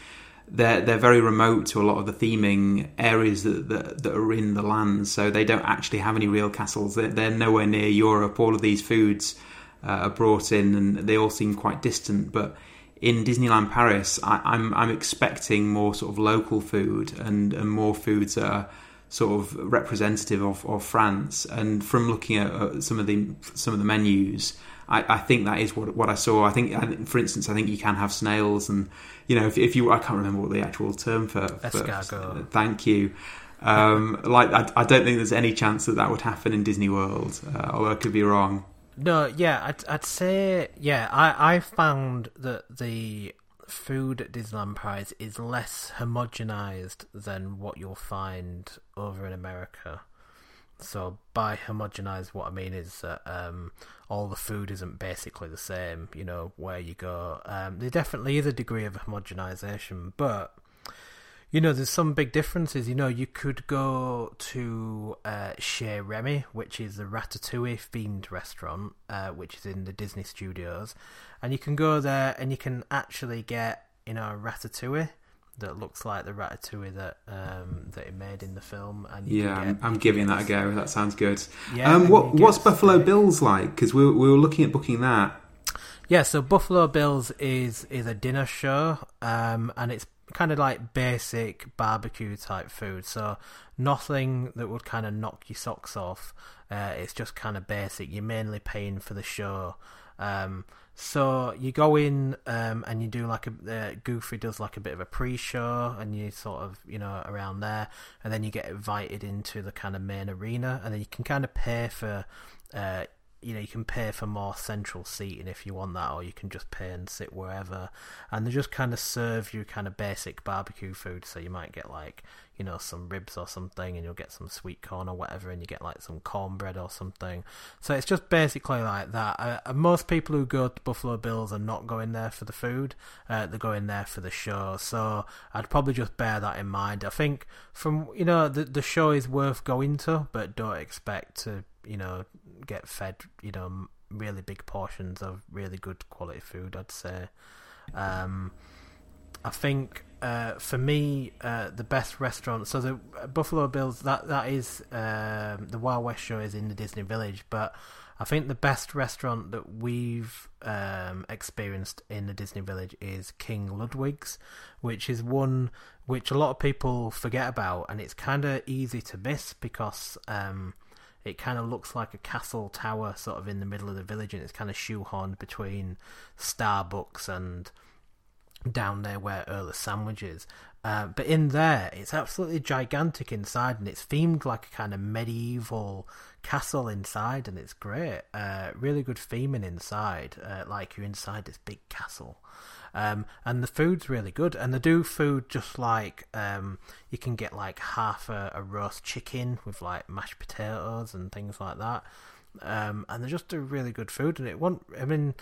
they're they're very remote to a lot of the theming areas that, that, that are in the land, so they don't actually have any real castles. They're, they're nowhere near Europe. All of these foods uh, are brought in, and they all seem quite distant. But in Disneyland Paris, I, am I'm, I'm expecting more sort of local food and, and more foods that are sort of representative of, of France. And from looking at uh, some of the some of the menus, I, I think that is what what I saw. I think, for instance, I think you can have snails, and you know, if, if you, I can't remember what the actual term for, for escargot. Thank you. Um, like, I, I, don't think there's any chance that that would happen in Disney World, uh, although I could be wrong. No, yeah, I'd, I'd say, yeah, I, I found that the food at Disneyland Paris is less homogenized than what you'll find over in America. So by homogenized, what I mean is that um, all the food isn't basically the same. You know where you go. Um, there definitely is a degree of homogenization, but you know there's some big differences. You know you could go to uh, Chez Remy, which is a ratatouille themed restaurant, uh, which is in the Disney Studios, and you can go there and you can actually get you know ratatouille that looks like the ratatouille that um, that he made in the film. And yeah, get, I'm, giving that a go. That sounds good. Yeah, um, what what's Buffalo steak. Bills like? Because we, we were looking at booking that. Yeah, so Buffalo Bills is is a dinner show, um, and it's kind of like basic barbecue type food. So nothing that would kind of knock your socks off. Uh, it's just kind of basic. You're mainly paying for the show. Um, so you go in um, and you do like a uh, Goofy does like a bit of a pre-show, and you sort of you know around there, and then you get invited into the kind of main arena, and then you can kind of pay for. Uh, you know, you can pay for more central seating if you want that, or you can just pay and sit wherever. And they just kind of serve you kind of basic barbecue food. So you might get like, you know, some ribs or something, and you'll get some sweet corn or whatever, and you get like some cornbread or something. So it's just basically like that. Uh, most people who go to Buffalo Bills are not going there for the food; uh, they're going there for the show. So I'd probably just bear that in mind. I think from you know the the show is worth going to, but don't expect to you know get fed you know really big portions of really good quality food. I'd say. Um, I think uh, for me, uh, the best restaurant. So the uh, Buffalo Bills that that is um, the Wild West show is in the Disney Village, but I think the best restaurant that we've um, experienced in the Disney Village is King Ludwig's, which is one which a lot of people forget about, and it's kind of easy to miss because. Um, it kind of looks like a castle tower sort of in the middle of the village and it's kind of shoehorned between Starbucks and down there where Earl Sandwich is. Uh, but in there, it's absolutely gigantic inside, and it's themed like a kind of medieval castle inside, and it's great. Uh, really good theming inside, uh, like you're inside this big castle. Um, and the food's really good, and they do food just like um, you can get like half a, a roast chicken with like mashed potatoes and things like that. Um, and they just do really good food, and it won't. I mean,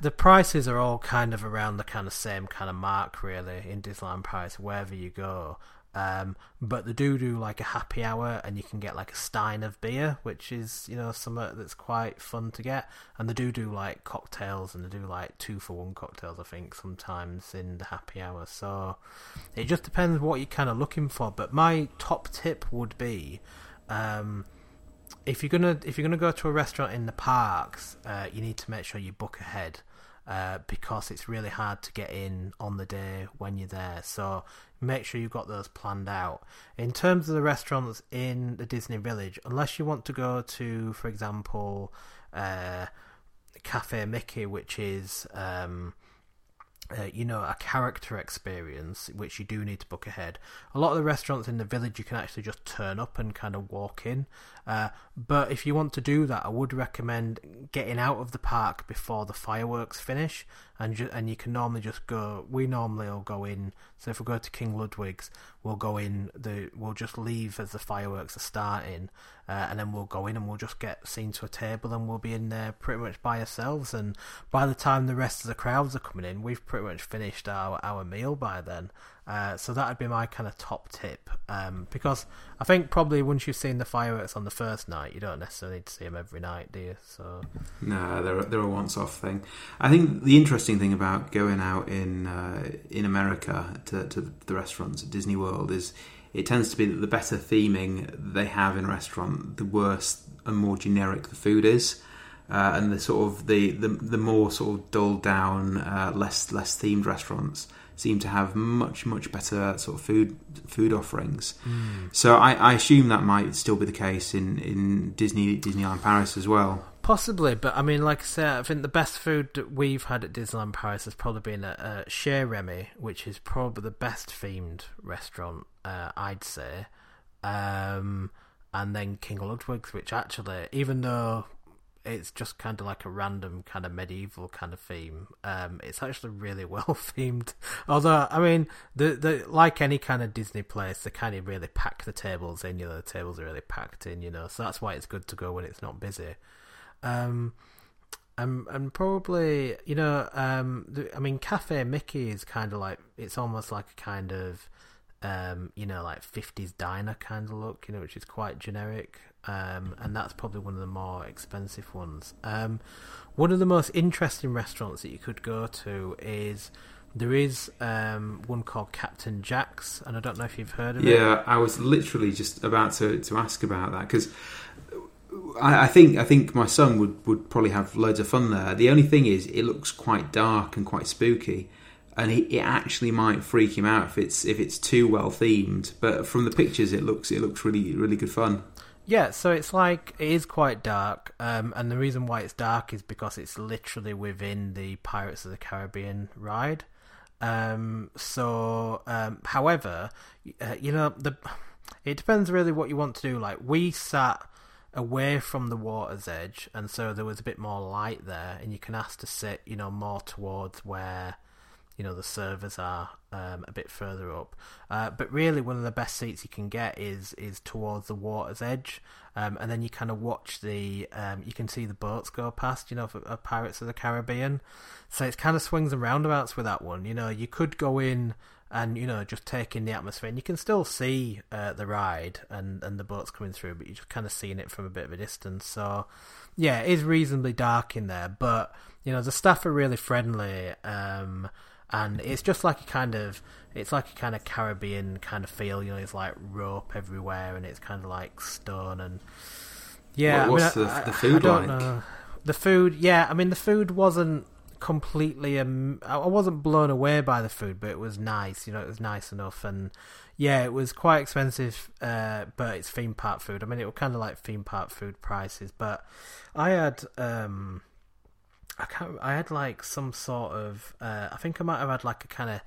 the prices are all kind of around the kind of same kind of mark, really, in Disneyland Paris, wherever you go. Um, but they do do like a happy hour, and you can get like a stein of beer, which is you know something that's quite fun to get. And they do do like cocktails, and they do like two for one cocktails, I think, sometimes in the happy hour. So it just depends what you're kind of looking for. But my top tip would be. Um, if you're gonna if you're gonna go to a restaurant in the parks, uh, you need to make sure you book ahead uh, because it's really hard to get in on the day when you're there. So make sure you've got those planned out. In terms of the restaurants in the Disney Village, unless you want to go to, for example, uh, Cafe Mickey, which is um, uh, you know, a character experience, which you do need to book ahead. A lot of the restaurants in the village you can actually just turn up and kind of walk in. Uh, but if you want to do that, I would recommend getting out of the park before the fireworks finish, and ju- and you can normally just go. We normally will go in. So if we go to King Ludwig's, we'll go in. The we'll just leave as the fireworks are starting, uh, and then we'll go in and we'll just get seen to a table, and we'll be in there pretty much by ourselves. And by the time the rest of the crowds are coming in, we've pretty much finished our our meal by then. Uh, so that would be my kind of top tip. Um, because I think probably once you've seen the fireworks on the first night, you don't necessarily need to see them every night, do you? So no, they're they're a once off thing. I think the interesting thing about going out in uh, in America to to the restaurants at Disney World is it tends to be that the better theming they have in a restaurant, the worse and more generic the food is. Uh, and the sort of the, the the more sort of dulled down, uh, less less themed restaurants seem to have much much better sort of food food offerings. Mm. So I, I, assume that might still be the case in, in Disney Disneyland Paris as well. Possibly, but I mean, like I said, I think the best food that we've had at Disneyland Paris has probably been at uh, Chez Remy, which is probably the best themed restaurant, uh, I'd say. Um, and then King Ludwig's, which actually, even though it's just kind of like a random kind of medieval kind of theme. Um, it's actually really well themed. Although, I mean, the the like any kind of Disney place, they kind of really pack the tables in. You know, the tables are really packed in. You know, so that's why it's good to go when it's not busy. Um, and and probably you know, um, I mean, Cafe Mickey is kind of like it's almost like a kind of um, you know, like 50s diner kind of look, you know, which is quite generic. Um, and that's probably one of the more expensive ones. Um, one of the most interesting restaurants that you could go to is there is um, one called Captain Jack's, and I don't know if you've heard of yeah, it. Yeah, I was literally just about to, to ask about that because I, I, think I think my son would, would probably have loads of fun there. The only thing is, it looks quite dark and quite spooky and he, it actually might freak him out if it's if it's too well themed. But from the pictures, it looks it looks really really good fun. Yeah, so it's like it is quite dark, um, and the reason why it's dark is because it's literally within the Pirates of the Caribbean ride. Um, so, um, however, uh, you know the it depends really what you want to do. Like we sat away from the water's edge, and so there was a bit more light there, and you can ask to sit, you know, more towards where you know the servers are um, a bit further up. Uh, but really, one of the best seats you can get is is towards the water's edge, um, and then you kind of watch the um, you can see the boats go past. You know, for, uh, Pirates of the Caribbean. So it's kind of swings and roundabouts with that one. You know, you could go in and you know just take in the atmosphere, and you can still see uh, the ride and and the boats coming through, but you're just kind of seeing it from a bit of a distance. So yeah, it is reasonably dark in there, but you know the staff are really friendly. Um, and it's just like a kind of it's like a kind of Caribbean kind of feel. You know, it's like rope everywhere, and it's kind of like stone and yeah. What, what's I mean, the, I, the food I like? Know. The food, yeah. I mean, the food wasn't completely. Um, I wasn't blown away by the food, but it was nice. You know, it was nice enough, and yeah, it was quite expensive. Uh, but it's theme park food. I mean, it was kind of like theme park food prices. But I had. Um, I can't. I had like some sort of. Uh, I think I might have had like a kind of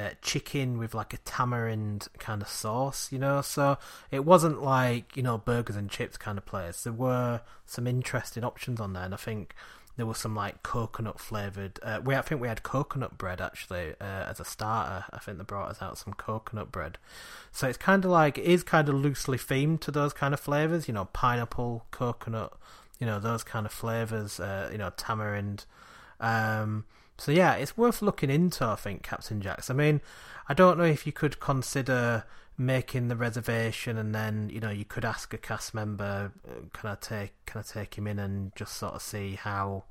uh, chicken with like a tamarind kind of sauce, you know. So it wasn't like you know burgers and chips kind of place. There were some interesting options on there, and I think there was some like coconut flavored. Uh, we I think we had coconut bread actually uh, as a starter. I think they brought us out some coconut bread. So it's kind of like it is kind of loosely themed to those kind of flavors. You know, pineapple, coconut. You know those kind of flavors. Uh, you know, tamarind. Um, so yeah, it's worth looking into. I think Captain Jack's. I mean, I don't know if you could consider making the reservation and then you know you could ask a cast member, uh, can I take can I take him in and just sort of see how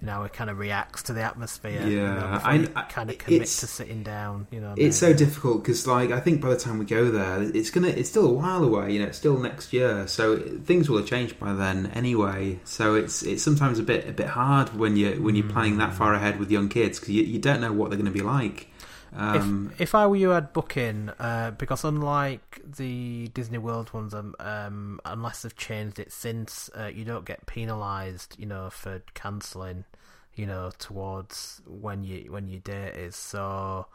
you know it kind of reacts to the atmosphere. Yeah, you know, I- I, kind of commit to sitting down. You know, It's so difficult because, like, I think by the time we go there, it's gonna. It's still a while away. You know, it's still next year, so things will have changed by then anyway. So it's it's sometimes a bit a bit hard when you when you're planning that far ahead with young kids because you, you don't know what they're going to be like. Um, if if I were you, I'd book in uh, because unlike the Disney World ones, um, um, unless they've changed it since, uh, you don't get penalised, you know, for cancelling, you know, towards when you when your date is. So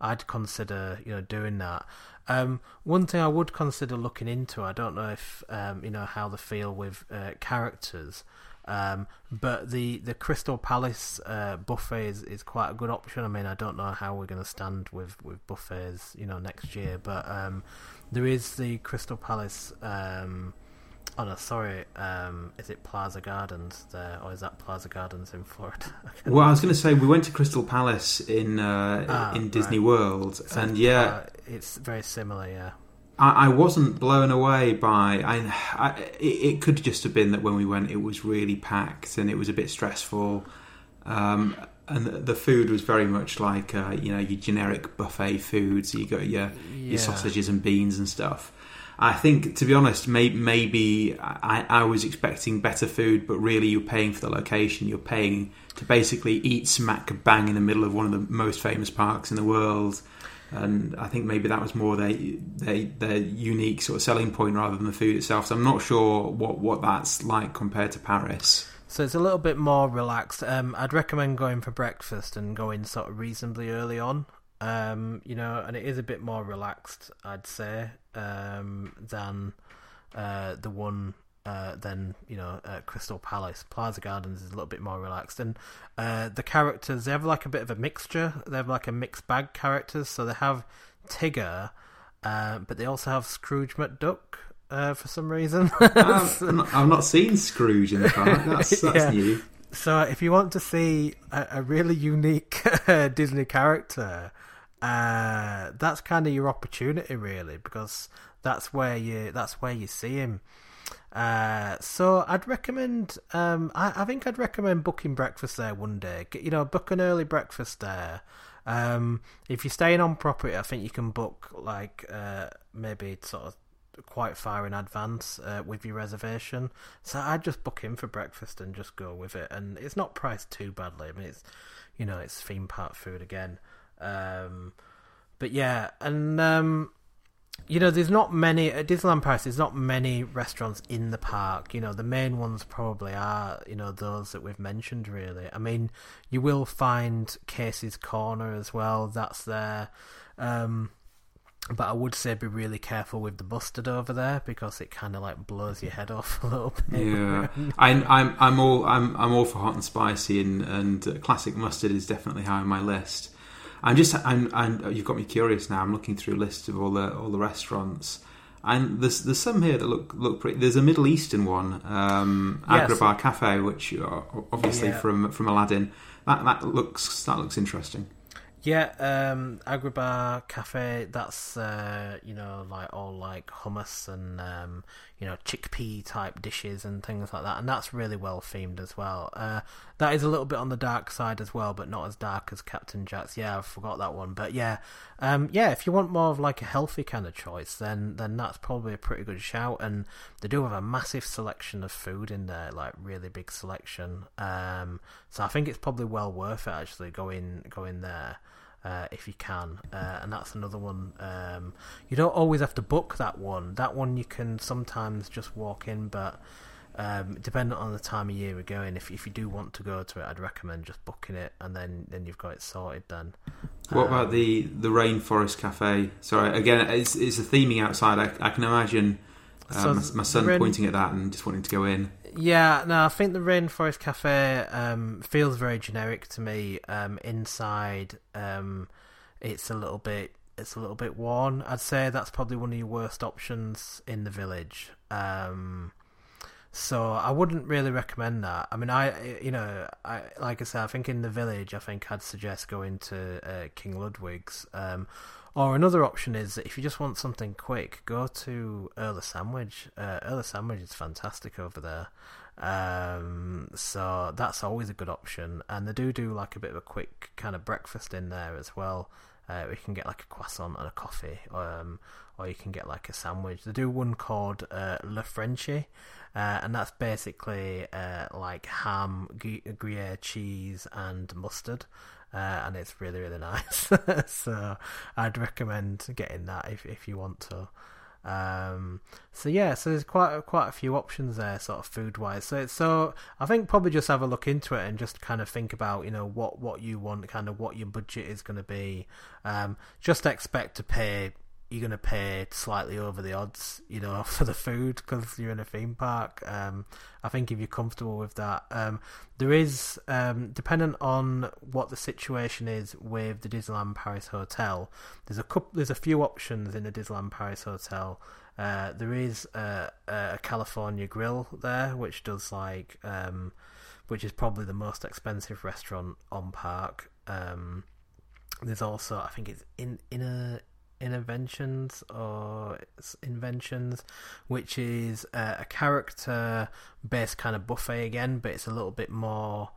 I'd consider, you know, doing that. Um, one thing I would consider looking into, I don't know if um, you know how they feel with uh, characters. Um, but the, the Crystal Palace uh, buffet is, is quite a good option. I mean, I don't know how we're going to stand with, with buffets, you know, next year. But um, there is the Crystal Palace. Um, oh no, sorry. Um, is it Plaza Gardens there, or is that Plaza Gardens in Florida? I well, I was going to say we went to Crystal Palace in uh, Ah, in Disney right. World, and yeah, Uh, it's very similar. Yeah. I, I wasn't blown away by. I, I it, it could just have been that when we went, it was really packed and it was a bit stressful, um, and the, the food was very much like uh, you know your generic buffet food. So you got your Yeah. your sausages and beans and stuff. I think, to be honest, may, maybe I, I was expecting better food, but really you're paying for the location. You're paying to basically eat smack bang in the middle of one of the most famous parks in the world and I think maybe that was more their their, their unique sort of selling point rather than the food itself. So I'm not sure what, what that's like compared to Paris. So it's a little bit more relaxed. Um, I'd recommend going for breakfast and going sort of reasonably early on. Um, you know, and it is a bit more relaxed, I'd say, um, than uh, the one uh, than you know uh, Crystal Palace. Plaza Gardens is a little bit more relaxed, and uh, the characters they have like a bit of a mixture. They have like a mixed bag characters. So they have Tigger, uh, but they also have Scrooge McDuck. Uh, for some reason, I've, not, I've not seen Scrooge in the park. That's, that's Yeah. new. So, if you want to see a, a really unique Disney character, uh, that's kind of your opportunity, really, because that's where you that's where you see him. Uh, so, I'd recommend. Um, I, I think I'd recommend booking breakfast there one day. Get- You know, book an early breakfast there. Um, if you're staying on property, I think you can book like uh, maybe sort of quite far in advance uh, with your reservation. So I'd just book in for breakfast and just go with it. And it's not priced too badly. I mean, it's you know it's theme park food again. Um, but yeah, and um, you know, there's not many at Disneyland Paris. There's not many restaurants in the park. You know, the main ones probably are you know those that we've mentioned. Really, I mean, you will find Casey's Corner as well. That's there. Um, but I would say be really careful with the mustard over there because it kind of like blows your head off a little bit. Yeah, I, I'm I'm all I'm I'm all for hot and spicy, and and uh, classic mustard is definitely high on my list. I'm just I'm, I'm you've got me curious now. I'm looking through a list of all the all the restaurants, and there's there's some here that look look pretty. There's a Middle Eastern one, um, Yes. Agrabah Cafe, which are obviously Yeah. from from Aladdin. That that looks that looks interesting. Yeah, um, Agrabah Cafe. That's uh, you know like all like hummus and um, you know chickpea type dishes and things like that, and that's really well themed as well. Uh, that is a little bit on the dark side as well, but not as dark as Captain Jack's. Yeah, I forgot that one, but yeah, um, yeah. If you want more of like a healthy kind of choice, then then that's probably a pretty good shout. And they do have a massive selection of food in there, like really big selection. Um, so I think it's probably well worth it actually going going there uh, if you can. Uh, and that's another one. Um, you don't always have to book that one. That one you can sometimes just walk in, but um, depending on the time of year we're going, if if you do want to go to it, I'd recommend just booking it, and then then you've got it sorted. Then. What Um, about the the Rainforest Cafe? Sorry, again, it's it's a theming outside. I, I can imagine uh, So my, my son Rain- pointing at that and just wanting to go in. Yeah, no, I think the Rainforest Cafe um, feels very generic to me. Um, inside, um, it's a little bit it's a little bit worn. I'd say that's probably one of your worst options in the village. Um, so I wouldn't really recommend that. I mean, I you know, I like I said, I think in the village, I think I'd suggest going to uh, King Ludwig's. Or another option is that if you just want something quick, go to Earl Sandwich. Uh, Earl Sandwich is fantastic over there. Um, so that's always a good option. And they do do like a bit of a quick kind of breakfast in there as well. Uh, we can get like a croissant and a coffee, um, or you can get like a sandwich. They do one called uh, Le Frenchie, uh, and that's basically uh, like ham, Gruyere cheese, and mustard. Uh, and it's really really nice. so I'd recommend getting that if if you want to. Um, so yeah, so there's quite quite a few options there, sort of food wise. So so I think probably just have a look into it and just kind of think about you know what what you want, kind of what your budget is going to be. Um, just expect to pay you're going to pay slightly over the odds, you know, for the food because you're in a theme park. Um, I think if you're comfortable with that, um, there is, um, dependent on what the situation is with the Disneyland Paris Hotel. There's a couple, there's a few options in the Disneyland Paris Hotel. Uh, there is a, a, California Grill there, which does like, um, which is probably the most expensive restaurant on park. Um, there's also, I think it's in in a Inventions or Inventions, which is a, a character based kind of buffet again, but it's a little bit more.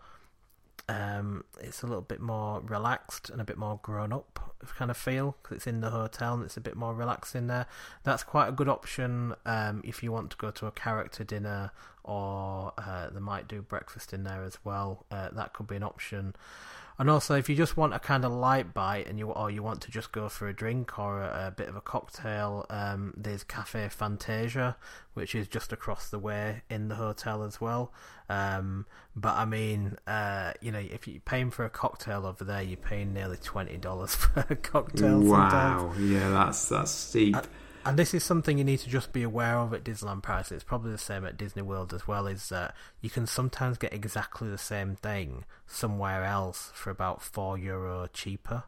Um, it's a little bit more relaxed and a bit more grown up kind of feel because it's in the hotel and it's a bit more relaxed in there. That's quite a good option um, if you want to go to a character dinner or uh, they might do breakfast in there as well. Uh, that could be an option. And also, if you just want a kind of light bite, and you or you want to just go for a drink or a, a bit of a cocktail, um, there's Cafe Fantasia, which is just across the way in the hotel as well. Um, but I mean, uh, you know, if you're paying for a cocktail over there, you're paying nearly twenty dollars for a cocktail. Wow, sometimes. yeah, that's that's steep. Uh, and this is something you need to just be aware of at Disneyland Paris. It's probably the same at Disney World as well. Is that you can sometimes get exactly the same thing somewhere else for about four euro cheaper.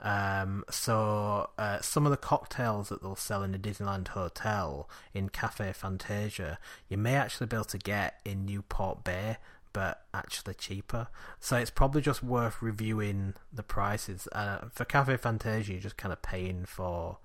Um, so uh, some of the cocktails that they'll sell in the Disneyland Hotel in Cafe Fantasia, you may actually be able to get in Newport Bay, but actually cheaper. So it's probably just worth reviewing the prices. Uh, for Cafe Fantasia, you're just kind of paying for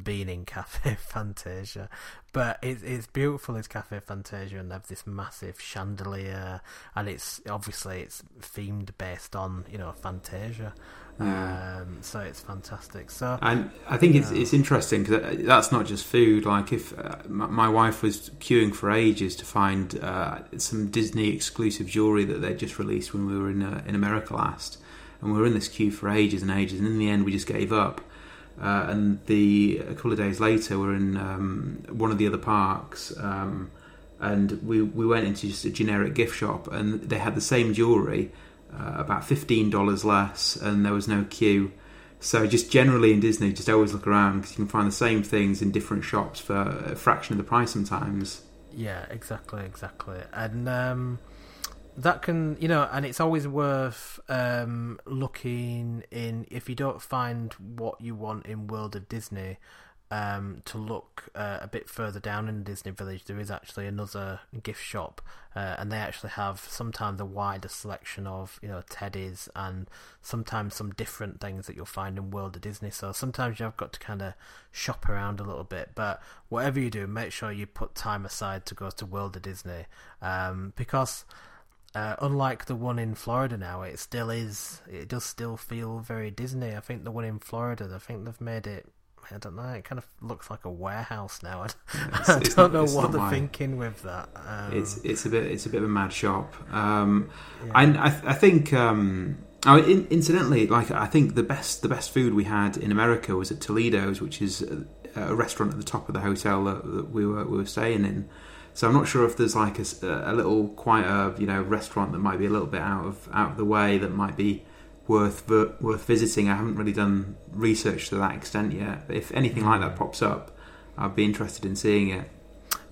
being in Cafe Fantasia. But it's it's beautiful as Cafe Fantasia and they have this massive chandelier and it's obviously it's themed based on, you know, Fantasia. Yeah. Um, so it's fantastic. So and I think it's it's interesting because that's not just food. Like if uh, my wife was queuing for ages to find uh, some Disney exclusive jewelry that they just released when we were in uh, in America last, and we were in this queue for ages and ages, and in the end we just gave up uh, and the a couple of days later, we're in um, one of the other parks, um, and we we went into just a generic gift shop, and they had the same jewelry, uh, about fifteen dollars less, and there was no queue. So just generally in Disney, just always look around because you can find the same things in different shops for a fraction of the price sometimes. Yeah, exactly, exactly, and. Um that can you know and it's always worth um, looking in if you don't find what you want in world of disney um, to look uh, a bit further down in disney village there is actually another gift shop uh, and they actually have sometimes a wider selection of you know teddies and sometimes some different things that you'll find in world of disney. So sometimes you've got to kind of shop around a little bit but whatever you do make sure you put time aside to go to world of disney um, because uh, unlike the one in Florida now, it still is. It does still feel very Disney. I think the one in Florida, I think they've made it. I don't know. It kind of looks like a warehouse now. I, I don't know what they're my, thinking with that. Um, it's it's a bit it's a bit of a mad shop. Um, yeah. I, I, I think. Um, Oh, in, incidentally, like I think the best the best food we had in America was at Toledo's, which is a, a restaurant at the top of the hotel that, that we were we were staying in. So I'm not sure if there's like a, a little quieter, you know, restaurant that might be a little bit out of out of the way that might be worth worth visiting. I haven't really done research to that extent yet. But if anything like that pops up, I'd be interested in seeing it.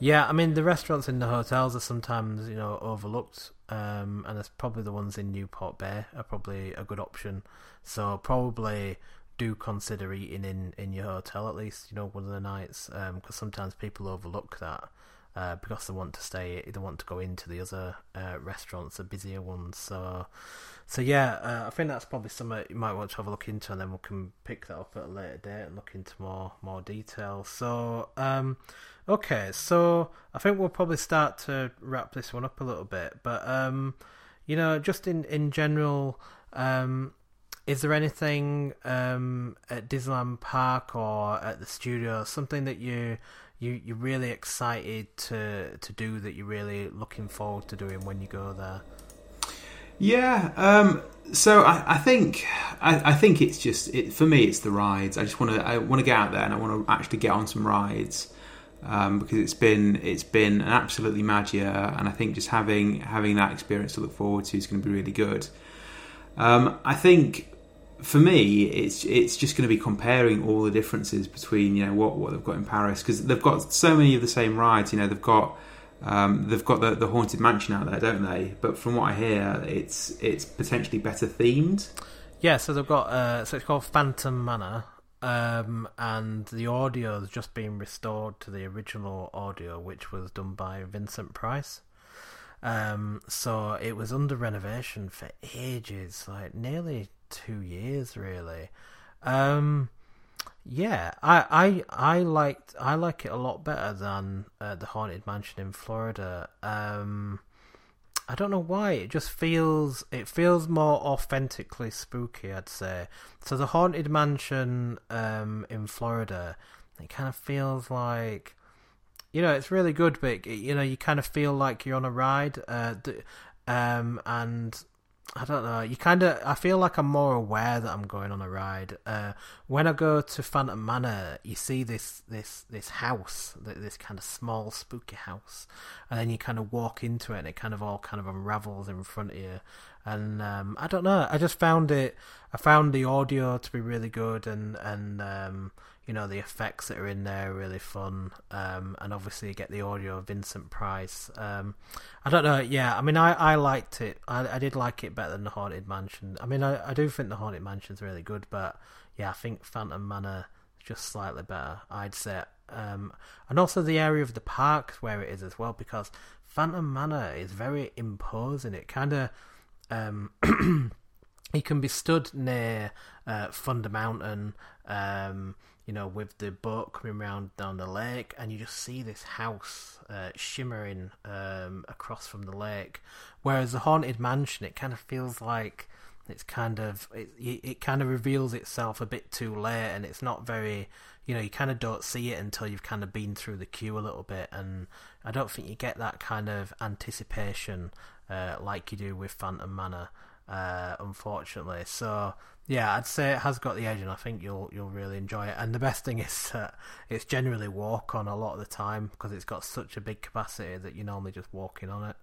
Yeah, I mean the restaurants in the hotels are sometimes you know overlooked, um, and it's probably the ones in Newport Bay are probably a good option. So probably do consider eating in in your hotel at least, you know, one of the nights, because um, sometimes people overlook that. Uh, because they want to stay, they want to go into the other uh, restaurants, the busier ones. So, so yeah, uh, I think that's probably something you might want to have a look into, and then we can pick that up at a later date and look into more more detail. So, um, okay, so I think we'll probably start to wrap this one up a little bit, but um, you know, just in in general, um, is there anything um, at Disneyland Park or at the studio, something that you you you're really excited to to do that you're really looking forward to doing when you go there? Yeah, um, so I, I think I, I, think it's just it, for me. It's the rides. I just want to I want to get out there and I want to actually get on some rides um, because it's been it's been an absolutely mad year, and I think just having having that experience to look forward to is going to be really good. Um, I think for me, it's it's just going to be comparing all the differences between you know what what they've got in Paris because they've got so many of the same rides. You know, they've got um, they've got the, the haunted mansion out there, don't they? But from what I hear, it's it's potentially better themed. Yeah, so they've got uh, so it's called Phantom Manor, um, and the audio has just been restored to the original audio, which was done by Vincent Price. Um, so it was under renovation for ages, like nearly two years, really. Um, yeah, I, I I liked I like it a lot better than uh, the Haunted Mansion in Florida. Um, I don't know why. It just feels it feels more authentically spooky. I'd say. So the Haunted Mansion um, in Florida, it kind of feels like, you know, it's really good, but you know, you kind of feel like you're on a ride. Uh, um, and I don't know. You kind of. I feel like I'm more aware that I'm going on a ride. Uh, when I go to Phantom Manor, you see this this this house, this kind of small spooky house, and then you kind of walk into it, and it kind of all kind of unravels in front of you. And um, I don't know. I just found it. I found the audio to be really good, and and um, you know the effects that are in there are really fun um, and obviously you get the audio of Vincent Price um, I don't know yeah I mean I, I liked it I, I did like it better than the Haunted Mansion I mean I, I do think the Haunted Mansion's really good but yeah I think Phantom Manor is just slightly better I'd say um, and also the area of the park where it is as well because Phantom Manor is very imposing it kind of he can be stood near uh, Thunder Mountain um, you know, with the boat coming around down the lake, and you just see this house uh, shimmering um, across from the lake. Whereas the haunted mansion, it kind of feels like it's kind of it, it kind of reveals itself a bit too late, and it's not very, you know, you kind of don't see it until you've kind of been through the queue a little bit, and I don't think you get that kind of anticipation uh, like you do with Phantom Manor, uh, unfortunately. So yeah, I'd say it has got the edge, and I think you'll you'll really enjoy it. And the best thing is it's generally walk on a lot of the time because it's got such a big capacity that you're normally just walking on it.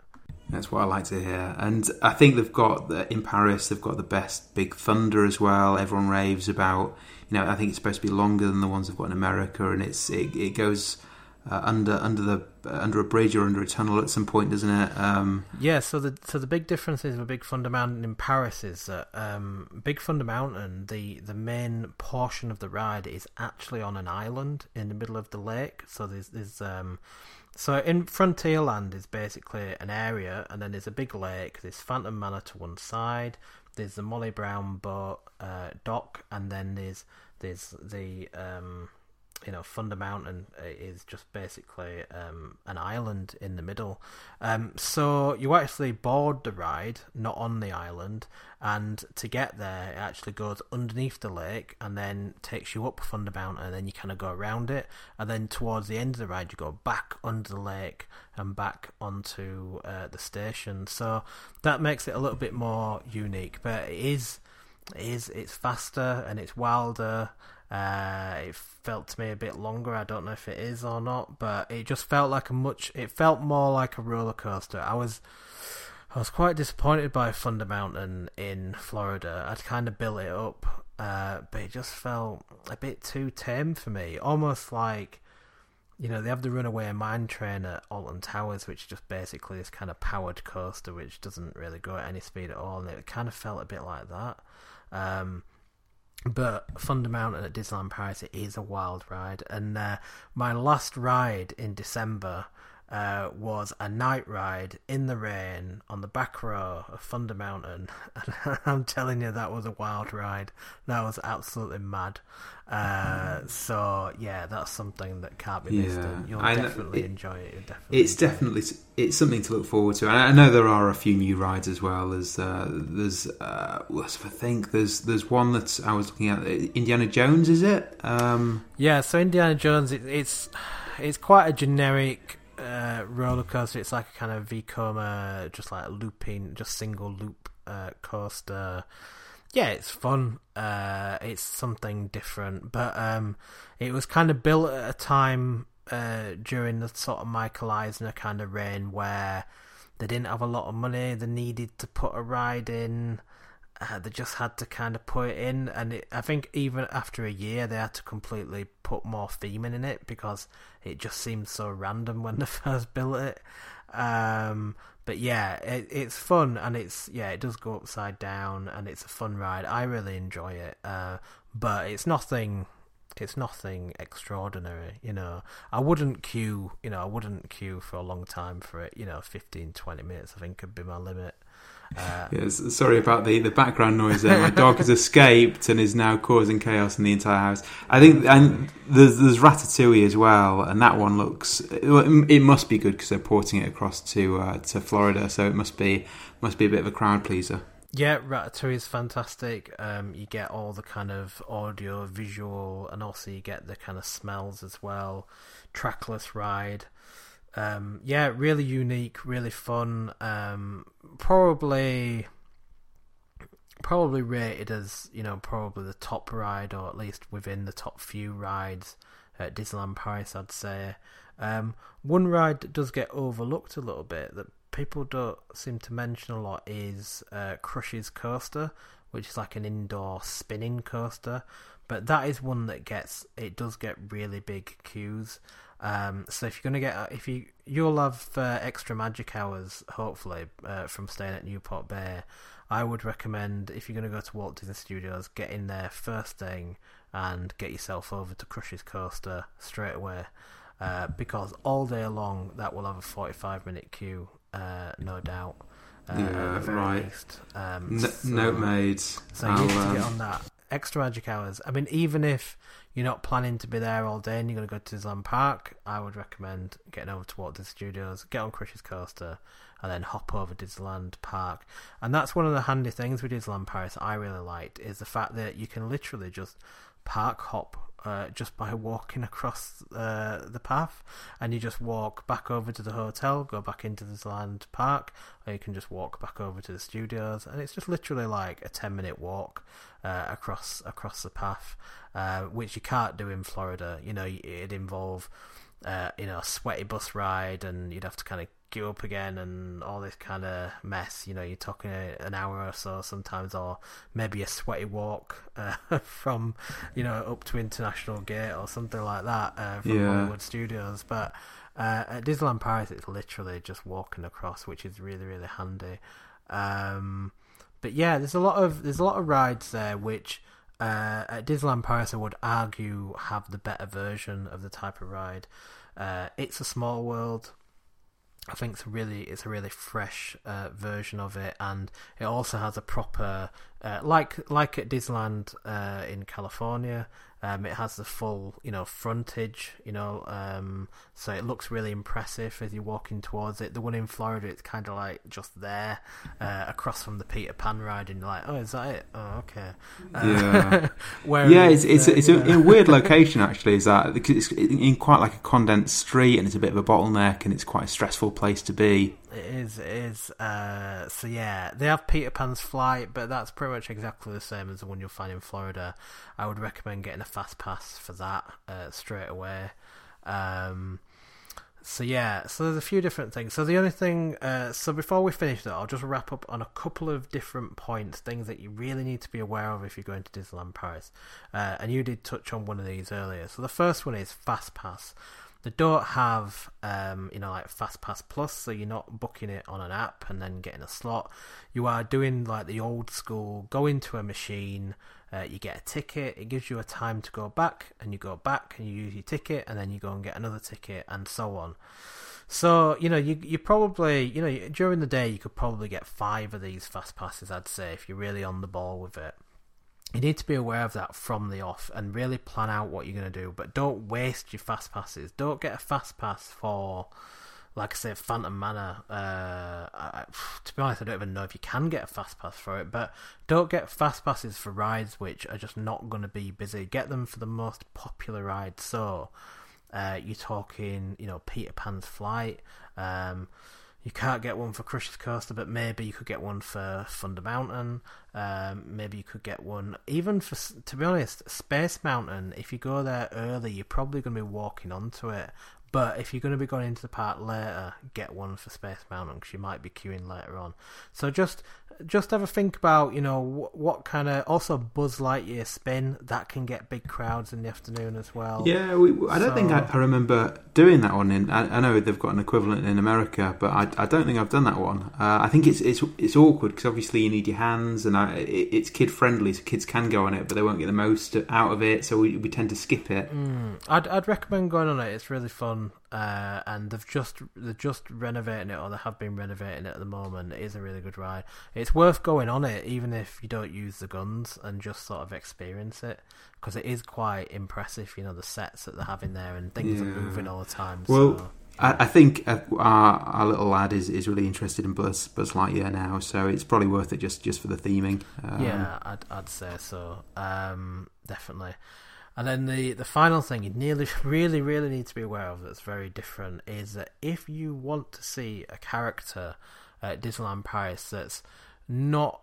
That's what I like to hear, and I think they've got the, in Paris. They've got the best Big Thunder as well. Everyone raves about. You know, I think it's supposed to be longer than the ones they've got in America, and it's it, it goes uh, under under the under a bridge or under a tunnel at some point, doesn't it? Um, yeah. So the so the big difference is with Big Thunder Mountain in Paris is that um, Big Thunder Mountain, the the main portion of the ride is actually on an island in the middle of the lake. So there's there's um, so in Frontierland is basically an area, and then there's a big lake. There's Phantom Manor to one side. There's the Molly Brown boat uh, dock, and then there's there's the um, you know, Thunder Mountain is just basically um, an island in the middle. Um, so you actually board the ride, not on the island, and to get there, it actually goes underneath the lake and then takes you up Thunder Mountain, and then you kind of go around it, and then towards the end of the ride, you go back under the lake and back onto uh, the station. So that makes it a little bit more unique, but it is, it is it's faster and it's wilder uh, it felt to me a bit longer. I don't know if it is or not, but it just felt like a much. It felt more like a roller coaster. I was, I was quite disappointed by Thunder Mountain in Florida. I'd kind of built it up, uh, but it just felt a bit too tame for me. Almost like you know, they have the Runaway Mine Train at Alton Towers, which is just basically this kind of powered coaster, which doesn't really go at any speed at all, and it kind of felt a bit like that. Um, but Thunder Mountain at Disneyland Paris it is a wild ride, and uh, my last ride in December uh, was a night ride in the rain on the back row of Thunder Mountain. And I'm telling you, that was a wild ride. That was absolutely mad. Uh, so yeah, that's something that can't be missed. Yeah. You'll I know- definitely it- enjoy it. Definitely It's enjoy it. definitely it's something to look forward to. And I know there are a few new rides as well. There's uh, there's uh, what's I think there's there's one that I was looking at. Indiana Jones, is it? Um, Yeah, so Indiana Jones, it, it's it's quite a generic uh, roller coaster. It's like a kind of Vekoma, just like looping, just single loop uh, coaster. Yeah, it's fun. Uh, it's something different, but um, it was kind of built at a time uh, during the sort of Michael Eisner kind of reign where they didn't have a lot of money. They needed to put a ride in. Uh, they just had to kind of put it in, and it, I think even after a year, they had to completely put more theming in it because it just seemed so random when they first built it. Um, but yeah, it, it's fun, and it's yeah, it does go upside down, and it's a fun ride. I really enjoy it, uh, but it's nothing. It's nothing extraordinary, you know. I wouldn't queue, you know, I wouldn't queue for a long time for it, you know, 15, 20 minutes I think could be my limit. Uh, yes, sorry about the, the background noise there. My dog has escaped and is now causing chaos in the entire house. I think, and there's, there's Ratatouille as well, and that one looks. It, must be good because they're porting it across to uh, to Florida, so it must be must be a bit of a crowd pleaser. Yeah, Ratatouille is fantastic. Um, you get all the kind of audio, visual, and also you get the kind of smells as well. Trackless ride. Um, yeah, really unique, really fun. Um, probably, probably rated as you know probably the top ride, or at least within the top few rides at Disneyland Paris. I'd say. Um, one ride that does get overlooked a little bit that people don't seem to mention a lot is uh, Crush's Coaster, which is like an indoor spinning coaster. But that is one that gets it does get really big queues. Um, so if you're gonna get if you you'll have uh, extra magic hours hopefully uh, from staying at Newport Bay. I would recommend if you're gonna go to Walt Disney Studios, get in there first thing and get yourself over to Crush's Coaster straight away. Uh, because all day long that will have a 45 minute queue, uh, no doubt. Uh, Yeah, at the very right. least. Um, N- so- Note made. so you I'll, need to get um, on that. Extra magic hours. I mean, even if you're not planning to be there all day and you're going to go to Disneyland Park, I would recommend getting over to Walt Disney Studios, get on Crush's Coaster, and then hop over to Disneyland Park. And that's one of the handy things with Disneyland Paris I really liked is the fact that you can literally just park hop uh, just by walking across uh, the path, and you just walk back over to the hotel, go back into Disneyland Park, or you can just walk back over to the studios, and it's just literally like a ten minute walk uh, across across the path, uh, which you can't do in Florida. You know, it'd involve uh, you know a sweaty bus ride, and you'd have to kind of get up again and all this kind of mess. You know, you're talking a, an hour or so sometimes, or maybe a sweaty walk uh, from you know up to International Gate or something like that uh, from Yeah. Hollywood Studios. But uh, at Disneyland Paris, it's literally just walking across, which is really really handy. Um, but yeah, there's a lot of there's a lot of rides there which. Uh, at Disneyland Paris, I would argue have the better version of the type of ride. Uh, it's a small world. I think it's really it's a really fresh uh, version of it, and it also has a proper uh, like like at Disneyland uh, in California. Um, it has the full you know frontage, you know, um, so it looks really impressive as you're walking towards it. The one in Florida, it's kind of like just there, uh, across from the Peter Pan ride, and you're like, oh, is that it? Oh, okay. Uh, Yeah. yeah, it's it's uh, it's a, a weird location actually. Is that because it's in quite like a condensed street and it's a bit of a bottleneck and it's quite a stressful place to be. It is, it is. Uh, so yeah, they have Peter Pan's flight, but that's pretty much exactly the same as the one you'll find in Florida. I would recommend getting a fast pass for that uh, straight away. Um, so yeah, so there's a few different things. So the only thing, uh, so before we finish that, I'll just wrap up on a couple of different points, things that you really need to be aware of if you're going to Disneyland Paris. Uh, and you did touch on one of these earlier. So the first one is fast pass. They don't have, um, you know, like FastPass Plus, so you're not booking it on an app and then getting a slot. You are doing like the old school, go into a machine, uh, you get a ticket, it gives you a time to go back, and you go back and you use your ticket, and then you go and get another ticket, and so on. So you know, you you probably you know during the day you could probably get five of these fast passes. I'd say if you're really on the ball with it you need to be aware of that from the off and really plan out what you're going to do. But don't waste your fast passes. Don't get a fast pass for, like I said, Phantom Manor. Uh, I, to be honest, I don't even know if you can get a fast pass for it. But don't get fast passes for rides which are just not going to be busy. Get them for the most popular rides. So uh, you're talking, you know, Peter Pan's Flight. Um, you can't get one for Crush's Coaster, but maybe you could get one for Thunder Mountain. Um, maybe you could get one even for, to be honest, Space Mountain. If you go there early, you're probably going to be walking onto it. But if you're going to be going into the park later, get one for Space Mountain because you might be queuing later on. So just just have a think about you know what, what kind of also Buzz Lightyear spin that can get big crowds in the afternoon as well. Yeah, we, I don't so, think I, I, remember doing that one. In I, I, know they've got an equivalent in America, but I, I don't think I've done that one. Uh, I think it's it's it's awkward because obviously you need your hands, and I, it, it's kid friendly, so kids can go on it, but they won't get the most out of it. So we, we tend to skip it. Mm, I'd I'd recommend going on it. It's really fun uh, and they've just they're just renovating it, or they have been renovating it at the moment. It is a really good ride. It's worth going on it, even if you don't use the guns, and just sort of experience it because it is quite impressive. You know the sets that they have in there, and things yeah. are moving all the time. Well. So. I, think uh, our, our little lad is, is really interested in Buzz Buzz Lightyear now, so it's probably worth it just, just for the theming. Um, yeah, I'd I'd say so. Um, definitely. And then the, the final thing you nearly really really need to be aware of that's very different is that if you want to see a character at Disneyland Paris that's not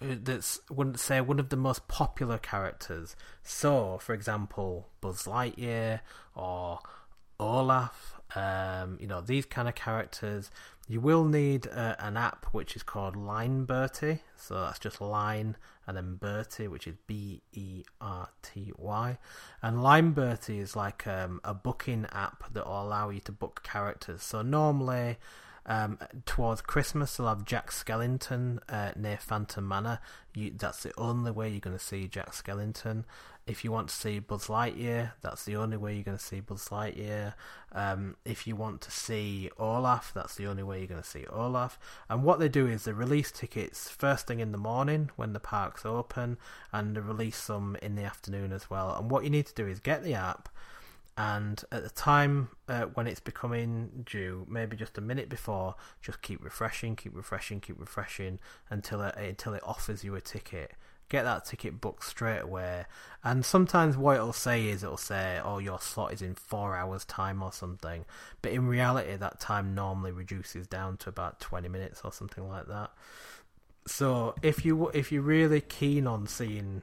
uh, that's wouldn't say one of the most popular characters. So, for example, Buzz Lightyear or Olaf, um, you know these kind of characters. You will need uh, an app which is called Lineberty. So that's just Line and then Berty, which is B E R T Y. And Lineberty is like um, a booking app that will allow you to book characters. So normally um, towards Christmas, they'll have Jack Skellington uh, near Phantom Manor. You, that's the only way you're going to see Jack Skellington. If you want to see Buzz Lightyear, that's the only way you're going to see Buzz Lightyear. Um, if you want to see Olaf, that's the only way you're going to see Olaf. And what they do is they release tickets first thing in the morning when the park's open, and they release some in the afternoon as well. And what you need to do is get the app and at the time uh, when it's becoming due, maybe just a minute before, just keep refreshing, keep refreshing, keep refreshing until it, until it offers you a ticket. Get that ticket booked straight away. And sometimes what it'll say is it'll say, "Oh, your slot is in four hours' time" or something. But in reality, that time normally reduces down to about twenty minutes or something like that. So if you if you're really keen on seeing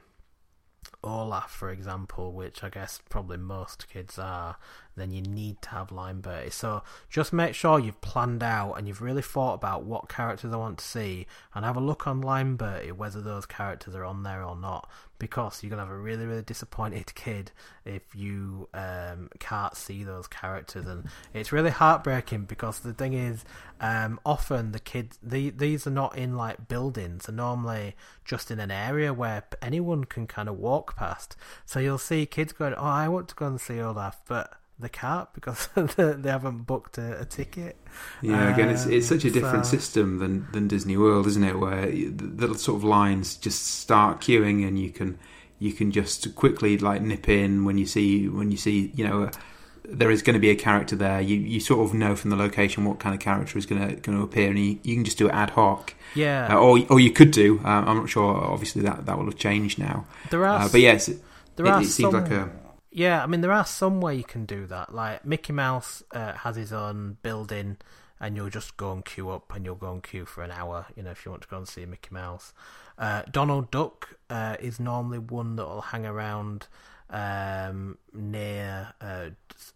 Olaf, for example, which I guess probably most kids are, then you need to have Lineberty. So just make sure you've planned out and you've really thought about what characters I want to see and have a look on Lineberty whether those characters are on there or not because you're going to have a really, really disappointed kid if you um, can't see those characters. And it's really heartbreaking because the thing is, um, often the kids, the, these are not in like buildings, they're normally just in an area where anyone can kind of walk past. So you'll see kids going, Oh, I want to go and see Olaf, but the cart because they haven't booked a, a, ticket. Yeah, again, it's it's such a different so, system than than Disney World, isn't it? Where the, the, sort of lines just start queuing, and you can you can just quickly like nip in when you see when you see you know. there is going to be a character there. You you sort of know from the location what kind of character is going to going to appear, and you, you can just do it ad hoc. Yeah. Uh, or or you could do. Uh, I'm not sure. Obviously, that that will have changed now. There are. Uh, but yes, there it, are it seems some... like a yeah, I mean there are some way you can do that. Like Mickey Mouse uh, has his own building, and you'll just go and queue up, and you'll go and queue for an hour. You know, if you want to go and see Mickey Mouse. Uh, Donald Duck uh, is normally one that will hang around um, near uh,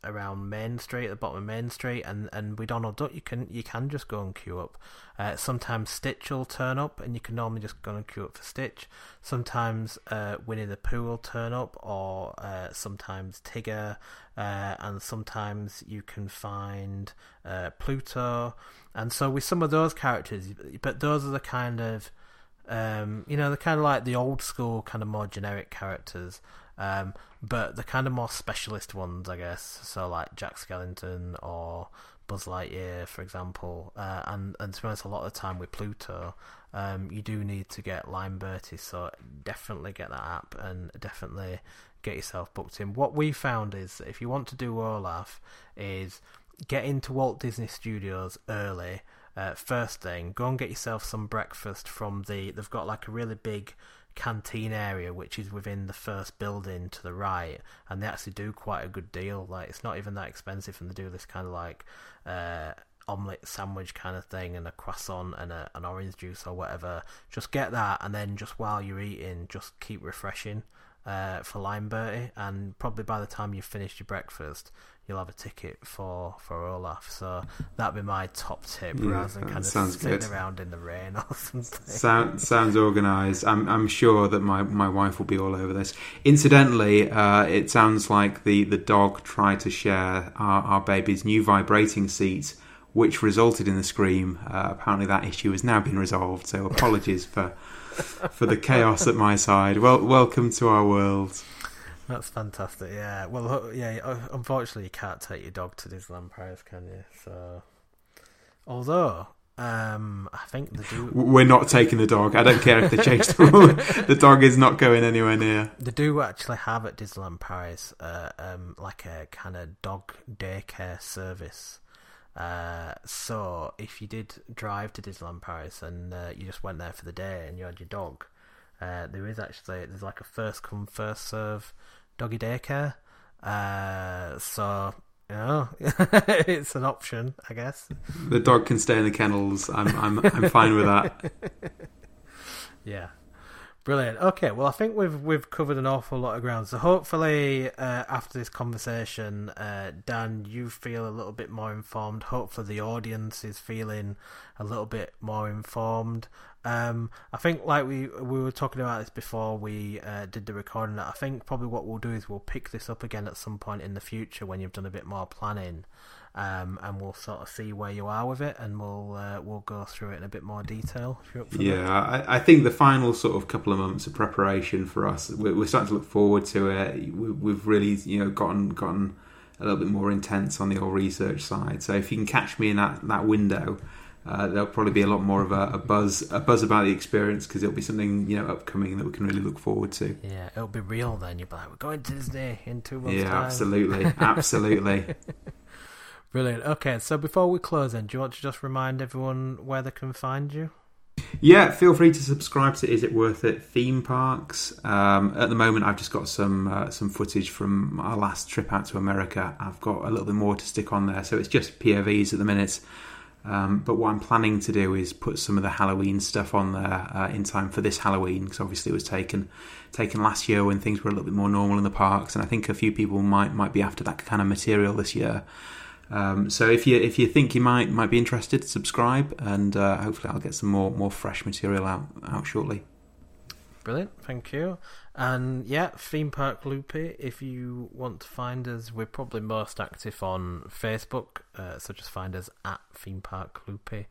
around Main Street, at the bottom of Main Street, and, and with Donald Duck, you can you can just go and queue up. Uh, sometimes Stitch will turn up, and you can normally just go and queue up for Stitch. Sometimes uh, Winnie the Pooh will turn up, or uh, sometimes Tigger, uh, and sometimes you can find uh, Pluto. And so with some of those characters, but those are the kind of um, you know, they're kind of like the old school, kind of more generic characters. Um, but the kind of more specialist ones, I guess. So like Jack Skellington or Buzz Lightyear, for example. Uh, and and to be honest, a lot of the time with Pluto, um, you do need to get Lineberty. So definitely get that app and definitely get yourself booked in. What we found is that if you want to do Olaf, is get into Walt Disney Studios early. Uh, first thing, go and get yourself some breakfast from the. They've got like a really big canteen area which is within the first building to the right and they actually do quite a good deal. Like it's not even that expensive and they do this kind of like uh omelette sandwich kind of thing and a croissant and a, an orange juice or whatever. Just get that and then just while you're eating just keep refreshing uh, for Lineberty, and probably by the time you've finished your breakfast, you'll have a ticket for for Olaf. So that'd be my top tip, Yeah, rather than kind of sitting good. around in the rain or something. Sound, sounds organised. I'm, I'm sure that my, my wife will be all over this. Incidentally, uh, it sounds like the, the dog tried to share our, our baby's new vibrating seat, which resulted in the scream. Uh, apparently, that issue has now been resolved. So apologies for for the chaos at my side. Well, welcome to our world. That's fantastic. Yeah. Well, yeah. uh, Unfortunately, you can't take your dog to Disneyland Paris, can you? So, although, um, I think they do. We're not taking the dog. I don't care if they change the rule. the dog is not going anywhere near. They do actually have at Disneyland Paris, uh, um, like a kind of dog daycare service. Uh, so if you did drive to Disneyland Paris and uh, you just went there for the day and you had your dog, uh, there is actually there's like a first come first serve doggy daycare. Uh, so you know, it's an option, I guess. The dog can stay in the kennels. I'm I'm I'm fine with that. Yeah. Brilliant. Okay, well, I think we've we've covered an awful lot of ground. So hopefully, uh, after this conversation, uh, Dan, you feel a little bit more informed. Hopefully, the audience is feeling a little bit more informed. Um, I think, like we we were talking about this before we uh, did the recording. I think probably what we'll do is we'll pick this up again at some point in the future when you've done a bit more planning, um, and we'll sort of see where you are with it, and we'll uh, we'll go through it in a bit more detail. If you're up for that. Yeah, I, I think the final sort of couple of months of preparation for us, we're, we're starting to look forward to it. We, we've really, you know, gotten gotten a little bit more intense on the old research side. So if you can catch me in that that window, uh, there'll probably be a lot more of a, a buzz a buzz about the experience because it'll be something you know upcoming that we can really look forward to. Yeah, it'll be real then. You'll be like, we're going to Disney in two months' Yeah, time. absolutely, absolutely. Brilliant. Okay, so before we close then, do you want to just remind everyone where they can find you? Yeah, feel free to subscribe to Is It Worth It theme parks. Um, at the moment, I've just got some uh, some footage from our last trip out to America. I've got a little bit more to stick on there, so it's just POVs at the minute. Um, but what I'm planning to do is put some of the Halloween stuff on there uh, in time for this Halloween, because obviously it was taken taken last year when things were a little bit more normal in the parks, and I think a few people might might be after that kind of material this year. Um, so if you if you think you might might be interested, subscribe, and uh, hopefully I'll get some more more fresh material out out shortly. Brilliant, thank you. And yeah, Theme Park Loopy, if you want to find us, we're probably most active on Facebook, uh, so just find us at Theme Park Loopy.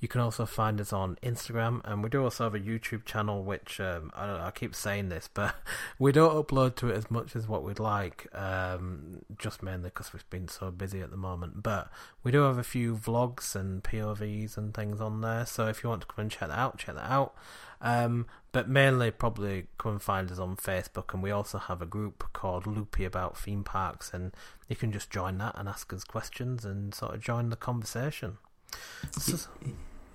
You can also find us on Instagram, and we do also have a YouTube channel, which um, I know, I keep saying this, but we don't upload to it as much as what we'd like, um, just mainly because we've been so busy at the moment. But we do have a few vlogs and POVs and things on there, so if you want to come and check that out, check that out. Um, but mainly, probably come and find us on Facebook, and we also have a group called Loopy About Theme Parks, and you can just join that and ask us questions and sort of join the conversation. So-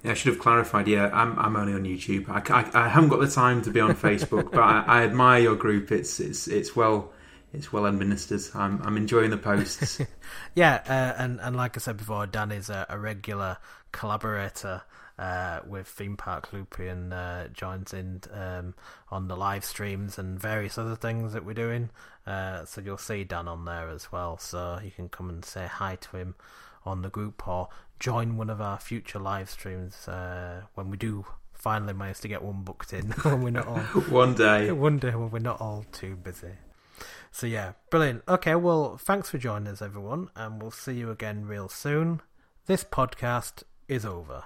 Yeah, I should have clarified. Yeah, I'm I'm only on YouTube. I, I, I haven't got the time to be on Facebook, but I, I admire your group. It's it's it's well it's well administered. I'm I'm enjoying the posts. yeah, uh, and and like I said before, Dan is a, a regular collaborator uh, with Theme Park Loopy and uh, joins in um, on the live streams and various other things that we're doing. Uh, so you'll see Dan on there as well. So you can come and say hi to him on the group or join one of our future live streams uh, when we do finally manage to get one booked in when we're not all one day one day when we're not all too busy. So yeah, brilliant. Okay, well, thanks for joining us, everyone, and we'll see you again real soon. This podcast is over.